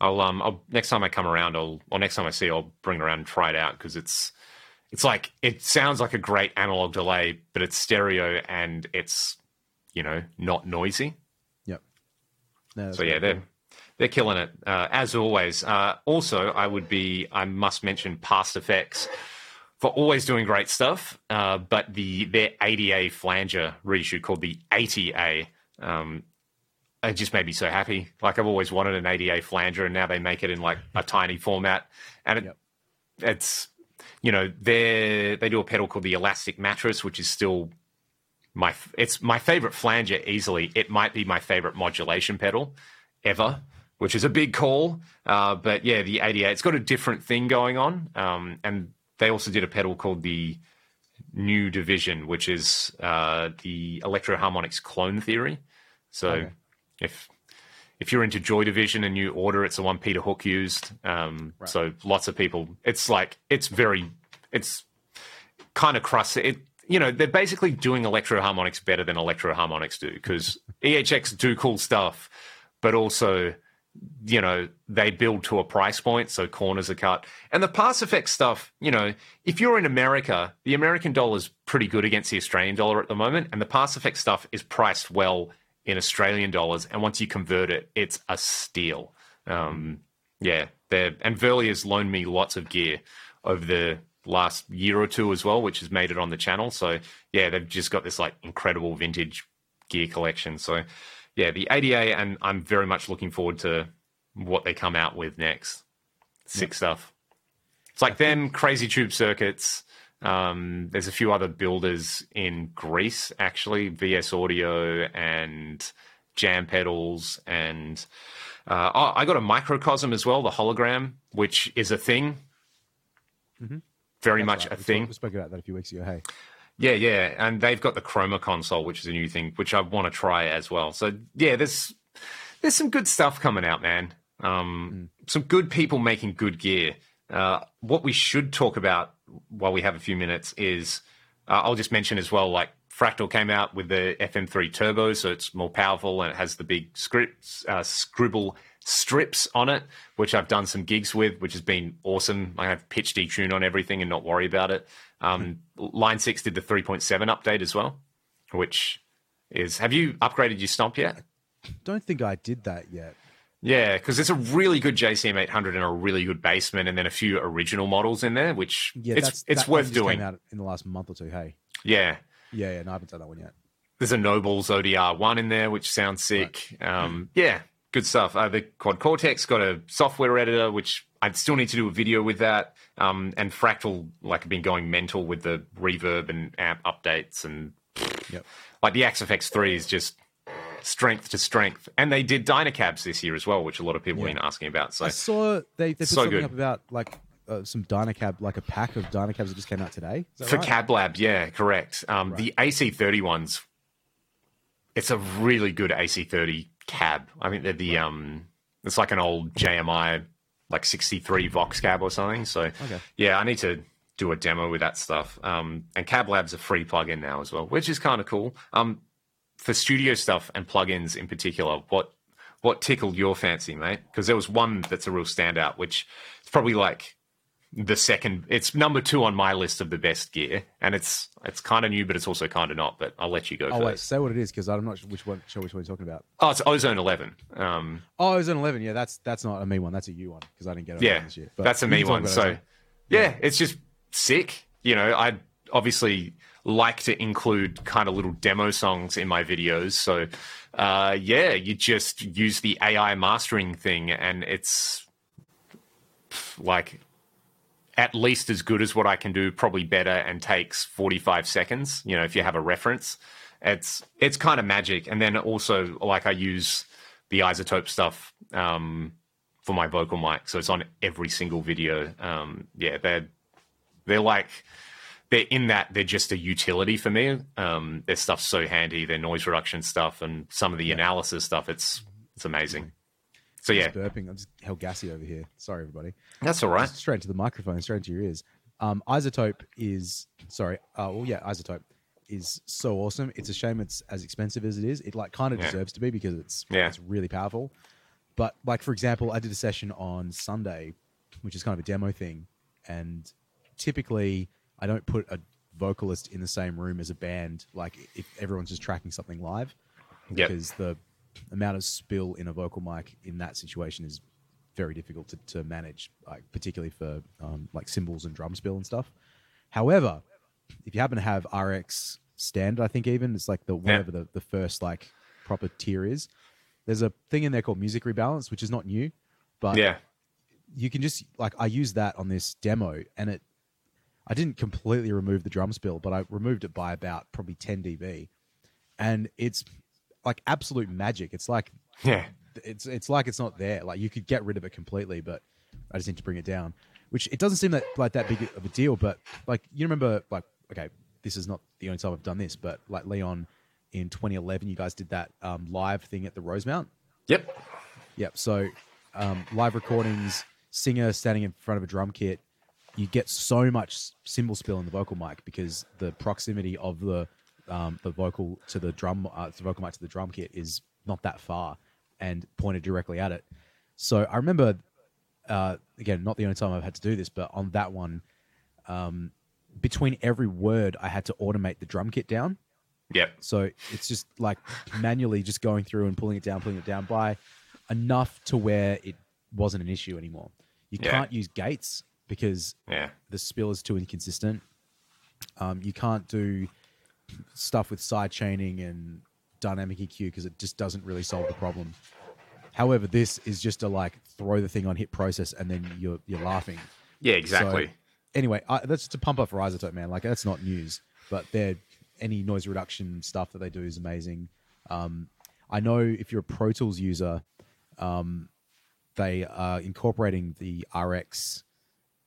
I'll um, I'll next time I come around, I'll or next time I see, I'll bring it around and try it out because it's it's like it sounds like a great analog delay, but it's stereo and it's you know not noisy. Yep. No, So yeah, they're cool. they're killing it uh, as always. Uh, also, I would be I must mention Past Effects for always doing great stuff. Uh, but the their ADA flanger reissue called the ADA. Um, it just made me so happy. Like I've always wanted an ADA flanger, and now they make it in like a tiny format, and it, Yep. it's you know they they do a pedal called the Elastic Mattress, which is still my it's my favorite flanger easily. It might be my favorite modulation pedal ever, which is a big call. Uh, but yeah, the 88, it's got a different thing going on. Um, and they also did a pedal called the New Division, which is uh, the Electro-Harmonix clone theory. So Okay. if if you're into Joy Division and New Order, it's the one Peter Hook used. Um, So lots of people. It's like it's very it's kind of crust. It you know, they're basically doing Electro-Harmonix better than Electro-Harmonix do because *laughs* EHX do cool stuff, but also, you know, they build to a price point, so corners are cut. And the pass effect stuff, you know, if you're in America, the American dollar is pretty good against the Australian dollar at the moment, and the pass effect stuff is priced well in Australian dollars. And once you convert it, it's a steal. Um, yeah, they're, and Verley has loaned me lots of gear over the last year or two as well, which has made it on the channel. So yeah, they've just got this like incredible vintage gear collection. So yeah, the ADA, and I'm very much looking forward to what they come out with next. Sick yeah. stuff. It's like them, Crazy Tube Circuits. Um, there's a few other builders in Greece, actually, VS Audio and Jam Pedals. And uh, oh, I got a microcosm as well, the hologram, which is a thing. Mm-hmm very That's much right. a we thing. we spoke about that a few weeks ago. Hey. Yeah, yeah, and they've got the Chroma console, which is a new thing, which I want to try as well. So yeah, there's there's some good stuff coming out, man. Um, mm. Some good people making good gear. Uh, what we should talk about while we have a few minutes is uh, I'll just mention as well, like Fractal came out with the FM3 Turbo, so it's more powerful and it has the big scripts, uh, scribble strips on it, which I've done some gigs with, which has been awesome. I have pitch detune on everything and not worry about it. Um, Line 6 did the 3.7 update as well, which is. Have you upgraded your Stomp yet? Don't think I did that yet. Yeah, because it's a really good JCM 800 and a really good Bassman, and then a few original models in there, which yeah, it's it's worth doing. out in the last month or two. Hey. Yeah. Yeah, yeah. No, I haven't done that one yet. There's a Nobles ODR one in there, which sounds sick. Right. Um, yeah, good stuff. Uh, the Quad Cortex got a software editor, which I'd still need to do a video with that. Um, and Fractal, like, I've been going mental with the reverb and amp updates, and yep. like the Axe-Fx three is just strength to strength. And they did Dynacabs this year as well, which a lot of people yeah. have been asking about. So I saw they, they put so something good. up about like uh, some Dynacab, like a pack of Dynacabs that just came out today. For right? Cab Lab, yeah, correct. Um, right. The AC30 ones, it's a really good AC30 cab. I mean, they're the um, it's like an old JMI like 63 Vox cab or something. So okay. yeah, I need to do a demo with that stuff. Um, and Cab Lab's a free plugin now as well, which is kind of cool. Um, for studio stuff and plugins in particular, what what tickled your fancy, mate? Because there was one that's a real standout, which is probably like the second it's number two on my list of the best gear. And it's it's kind of new but it's also kind of not but i'll let you go oh first. wait say what it is because i'm not sure which one sure which one you're talking about. Oh it's ozone 11 um oh ozone 11 yeah that's that's not a me one. That's a you one because i didn't get it yeah this year. But that's a me one so yeah, yeah it's just sick you know. I obviously like to include kind of little demo songs in my videos so uh yeah you just use the ai mastering thing and it's like at least as good as what I can do, probably better, and takes 45 seconds. You know, if you have a reference, it's it's kind of magic. And then also, like I use the iZotope stuff um, for my vocal mic, so it's on every single video. Um, yeah, they're they're like they're in that they're just a utility for me. Um, their stuff's so handy. Their noise reduction stuff and some of the yeah. analysis stuff. It's it's amazing. So yeah, just burping. I'm just hell gassy over here. Sorry, everybody. That's all right. Just straight to the microphone, straight into your ears. Um, iZotope is sorry. Uh, well, yeah, iZotope is so awesome. It's a shame it's as expensive as it is. It like kind of yeah. deserves to be because it's yeah. it's really powerful. But like for example, I did a session on Sunday, which is kind of a demo thing, and typically I don't put a vocalist in the same room as a band. Like if everyone's just tracking something live, yep. because the amount of spill in a vocal mic in that situation is very difficult to, to manage, like particularly for um, like cymbals and drum spill and stuff. However, if you happen to have RX standard, I think even it's like the whatever yeah. the, the first like proper tier is. There's a thing in there called music rebalance, which is not new, but yeah, you can just like I use that on this demo, and it I didn't completely remove the drum spill, but I removed it by about probably 10 dB, and it's like absolute magic. It's like yeah, it's it's like it's not there. Like you could get rid of it completely, but I just need to bring it down. Which it doesn't seem that like that big of a deal, but like you remember, like okay, this is not the only time I've done this, but like Leon in 2011, you guys did that um, live thing at the Rosemount. Yep. Yep. So um, live recordings, singer standing in front of a drum kit, you get so much cymbal spill in the vocal mic because the proximity of the um, the vocal to the drum, uh, the vocal mic to the drum kit is not that far and pointed directly at it. So I remember, uh, again, not the only time I've had to do this, but on that one, um, between every word, I had to automate the drum kit down. Yep. So it's just like manually just going through and pulling it down, pulling it down by enough to where it wasn't an issue anymore. You Yeah. can't use gates because Yeah. the spill is too inconsistent. Um, you can't do stuff with side chaining and dynamic EQ because it just doesn't really solve the problem. However, this is just to like throw the thing on hit process and then you're you're laughing. Yeah, exactly. So, anyway, I, that's to pump up for iZotope, man. Like that's not news, but they're any noise reduction stuff that they do is amazing. Um, I know if you're a Pro Tools user, um, they are incorporating the RX,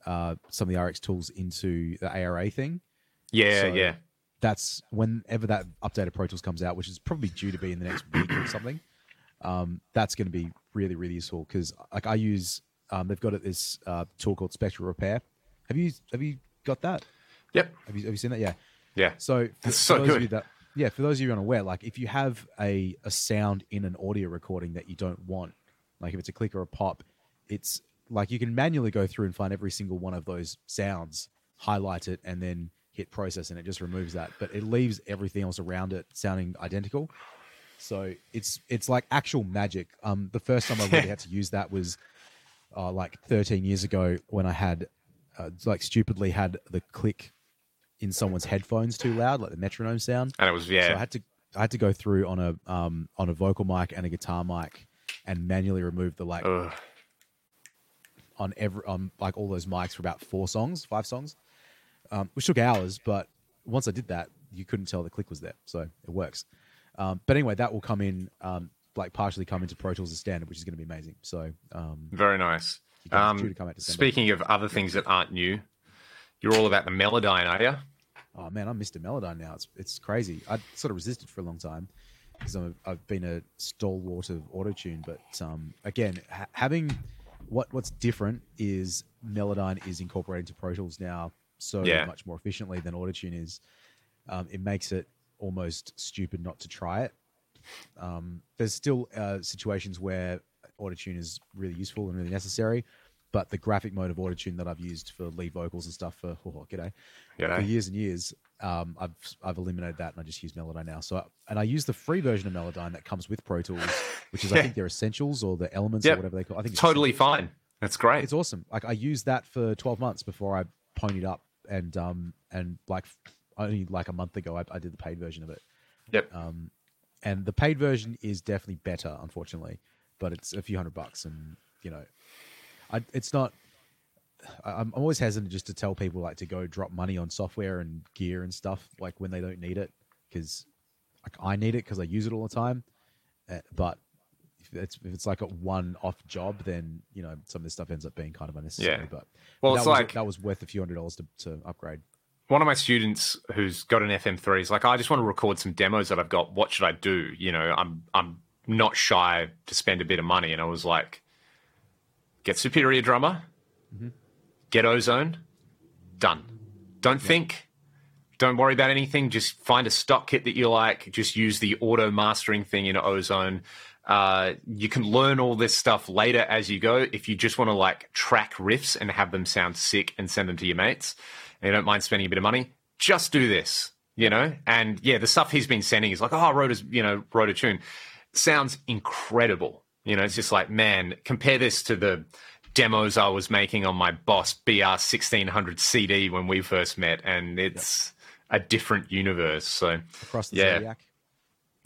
uh, some of the RX tools into the ARA thing. yeah, so- yeah. That's whenever that updated Pro Tools comes out, which is probably due to be in the next week or something. Um, that's going to be really, really useful because like I use, um, they've got it this uh, tool called Spectral Repair. Have you have you got that? Yep. Have you have you seen that? Yeah. Yeah. So for, That's for so those of you that yeah, for those of you unaware, like if you have a a sound in an audio recording that you don't want, like if it's a click or a pop, it's like you can manually go through and find every single one of those sounds, highlight it, and then hit process, and it just removes that. But it leaves everything else around it sounding identical. So it's it's like actual magic. Um, the first time I *laughs* really had to use that was uh, like 13 years ago when I had uh, like stupidly had the click in someone's headphones too loud, like the metronome sound. And it was yeah. So I had to I had to go through on a um on a vocal mic and a guitar mic and manually remove the like Ugh. On every um like all those mics for about four songs, five songs, um, which took hours. But once I did that, you couldn't tell the click was there, so it works. Um, but anyway, that will come in um like partially come into Pro Tools as standard, which is going to be amazing. So um, Very nice. Um, to come out December. speaking of other things that aren't new, you're all about the Melodyne, are you? Oh man, I'm Mr. Melodyne now. It's it's crazy. I sort of resisted for a long time because I've been a stalwart of auto tune, But um, again, ha- having what what's different is Melodyne is incorporated into Pro Tools now so Yeah. much more efficiently than autotune is. Um, it makes it almost stupid not to try it. Um, there's still uh, situations where autotune is really useful and really necessary, but the graphic mode of autotune that I've used for lead vocals and stuff for *laughs* oh, g'day, You know? for years and years, um, I've I've eliminated that and I just use Melodyne now. So and I use the free version of Melodyne that comes with Pro Tools, which is I *laughs* Yeah. think their essentials or the elements Yep. or whatever they call. I think it's Totally fine. That's great. It's awesome. Like I used that for 12 months before I ponied up and um and like only like a month ago I, I did the paid version of it. yep. Um, and the paid version is definitely better, unfortunately, but it's a few hundred bucks, and you know, I, it's not. I'm always hesitant just to tell people like to go drop money on software and gear and stuff like when they don't need it because like I need it because I use it all the time. Uh, but if it's if it's like a one-off job, then you know some of this stuff ends up being kind of unnecessary. Yeah. But Well, that it's was, like- that was worth a few hundred dollars to, to upgrade. one of my students who's got an FM3 is like, I just want to record some demos that I've got. What should I do? You know, I'm I'm not shy to spend a bit of money. And I was like, get Superior Drummer, get Ozone, done. Don't think, don't worry about anything. Just find a stock kit that you like. Just use the auto mastering thing in Ozone. Uh, you can learn all this stuff later as you go. If you just want to like track riffs and have them sound sick and send them to your mates, and you don't mind spending a bit of money, just do this, you know? And yeah, the stuff he's been sending is like, oh, I wrote a, you know, wrote a tune. Sounds incredible. You know, it's just like, man, compare this to the demos I was making on my Boss BR 1600 CD when we first met, and it's a different universe. So, Across the Yeah. Zodiac.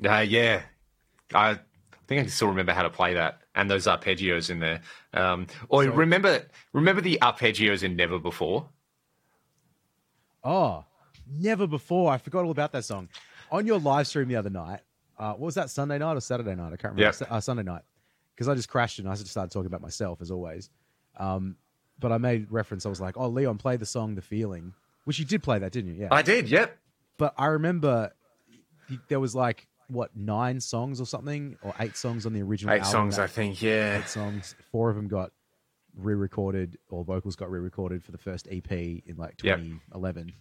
uh, yeah, I think I can still remember how to play that and those arpeggios in there. Um, or So- remember, remember the arpeggios in Never Before. Oh, never before. I forgot all about that song. On your live stream the other night, uh, what was that, Sunday night or Saturday night? I can't remember. Yep. Uh, Sunday night. Because I just crashed and I just started talking about myself, as always. Um, but I made reference. I was like, oh, Leon, play the song The Feeling, which you did play that, didn't you? Yeah. I did. Yep. but I remember there was like, what, nine songs or something? Or eight songs on the original Eight album songs, I think. Yeah. eight songs. Four of them got re-recorded or vocals got re-recorded for the first EP in like Yep. 2011,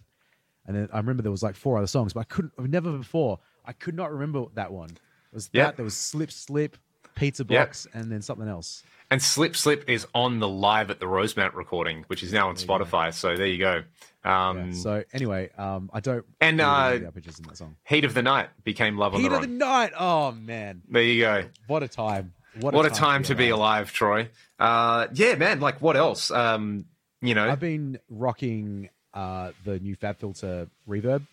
and then I remember there was like four other songs, but I couldn't. Never before I could not remember that one. It was Yep. that there was Slip Slip, Pizza Yep. Box, and then something else. And Slip Slip is on the live at the Rosemount recording, which is now on go. Spotify. So there you go. Um, Yeah, so anyway, um, I don't And, really uh, in that song. Heat of the Night became Love on the Heat of Run. the night. Oh man, There you go. what a time! What, What a time to be alive, Troy. Uh, yeah, man. Like, what else? Um, you know, I've been rocking uh, the new Fab Filter reverb.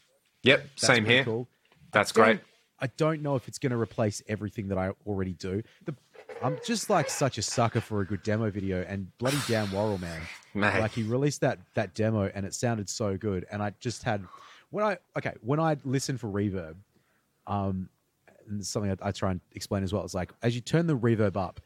yep, That's same really here. Cool. That's don't- great. I don't know if it's going to replace everything that I already do. The, I'm just like such a sucker for a good demo video, and bloody Dan Worrall, man. *laughs* Mate. Like he released that that demo, and it sounded so good. And I just had when I okay when I listen for reverb, um, and something I, I try and explain as well. It's like as you turn the reverb up,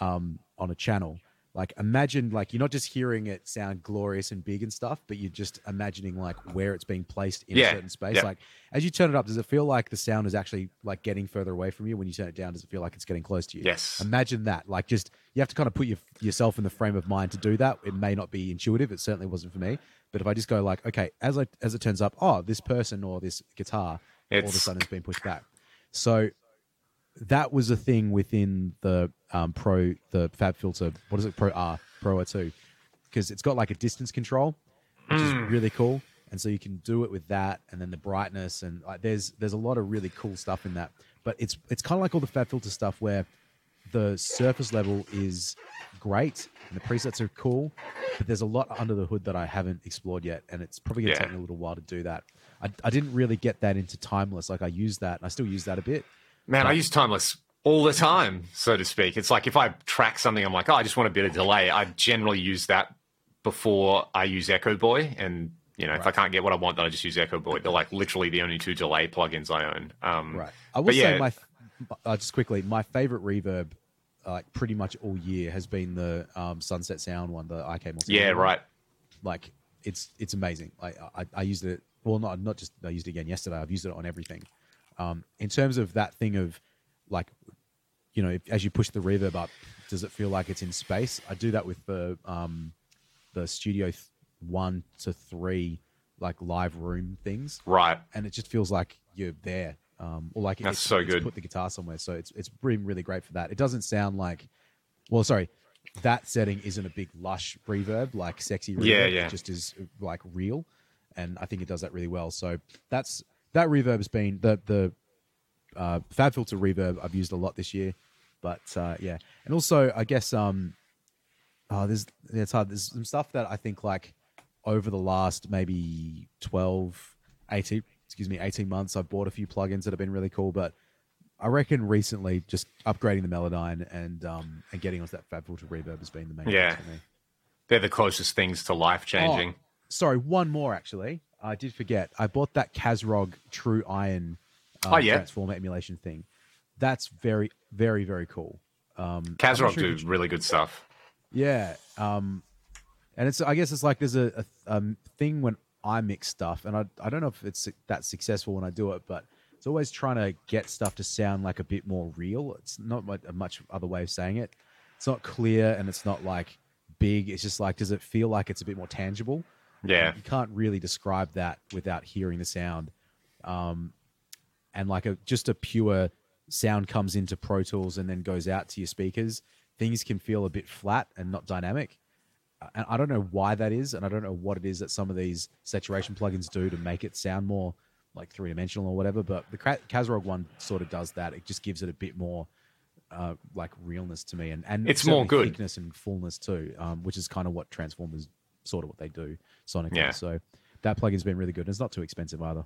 um, on a channel. Like imagine like you're not just hearing it sound glorious and big and stuff, but you're just imagining like where it's being placed in Yeah, a certain space. yeah. Like as you turn it up, does it feel like the sound is actually like getting further away from you? When you turn it down, does it feel like it's getting close to you? Yes. Imagine that. Like just you have to kind of put your, yourself in the frame of mind to do that. It may not be intuitive. It certainly wasn't for me. But if I just go like, okay, as I as it turns up, oh, this person or this guitar all of a sudden has been pushed back. So that was a thing within the um, Pro, the Fab Filter. What is it? Pro R, Pro R two, because it's got like a distance control, which is really cool. And so you can do it with that, and then the brightness, and like there's there's a lot of really cool stuff in that. But it's it's kind of like all the Fab Filter stuff where the surface level is great and the presets are cool, but there's a lot under the hood that I haven't explored yet, and it's probably going to Yeah. take me a little while to do that. I, I didn't really get that into Timeless. Like I use that, and I still use that a bit. Man, I use Timeless all the time, so to speak. It's like if I track something, I'm like, oh, I just want a bit of delay. I generally use that before I use Echo Boy. And, you know, if I can't get what I want, then I just use Echo Boy. They're like literally the only two delay plugins I own. Um, Right. I will say yeah. my uh, just quickly my favorite reverb, uh, like pretty much all year, has been the um, Sunset Sound one, the IK multi. Yeah, right. Like it's it's amazing. Like I, I used it. Well, not not just I used it again yesterday. I've used it on everything. Um, in terms of that thing of like, you know, if, as you push the reverb up, does it feel like it's in space? I do that with the um, the Studio th- one to three like live room things Right. and it just feels like you're there. Um, or like That's it's, so good. Put the guitar somewhere, so it's it's been really great for that. It doesn't sound like, well, sorry, that setting isn't a big lush reverb like sexy reverb. Yeah, yeah. It just is like real, and I think it does that really well. So that's that reverb has been the the uh, Fab Filter reverb I've used a lot this year, but uh, yeah, and also I guess um, oh, there's yeah, it's hard. There's some stuff that I think like over the last maybe 12, 18, excuse me, 18 months, I've bought a few plugins that have been really cool, but I reckon recently just upgrading the Melodyne and um and getting onto that Fab Filter reverb has been the main Yeah. thing for me. They're the closest things to life changing. Oh, sorry, one more actually. I did forget. I bought that Kazrog True Iron um, Oh, yeah. transformer emulation thing. That's very, very, very cool. Um, Kazrog sure do really good stuff. Yeah, um, and it's I guess it's like there's a, a um, thing when I mix stuff, and I I don't know if it's that successful when I do it, but it's always trying to get stuff to sound like a bit more real. It's not a much other way of saying it. It's not clear and it's not like big. It's just like does it feel like it's a bit more tangible? Yeah. you can't really describe that without hearing the sound. Um, and like a just a pure sound comes into Pro Tools and then goes out to your speakers. Things can feel a bit flat and not dynamic. Uh, And I don't know why that is, and I don't know what it is that some of these saturation plugins do to make it sound more like three dimensional or whatever. But the Kazrog one sort of does that. It just gives it a bit more uh, like realness to me, and and It's more good. thickness and fullness too, um, which is kind of what Transformers sort of what they do sonically. Yeah. So that plugin's been really good. and It's not too expensive either.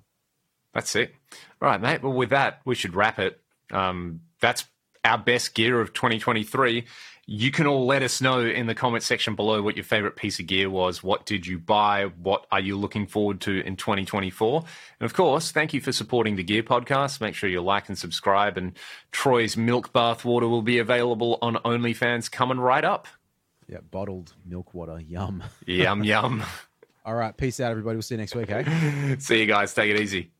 That's it. All right, mate. Well, with that, we should wrap it. Um, that's our best gear of 2023. You can all let us know in the comment section below what your favorite piece of gear was. What did you buy? What are you looking forward to in 2024? And of course, thank you for supporting the Gear Podcast. Make sure you like and subscribe. And Troy's milk bath water will be available on OnlyFans coming right up. Yeah, bottled milk water, yum. Yum, yum. *laughs* All right, peace out, everybody. We'll see you next week, hey? *laughs* See you guys. Take it easy.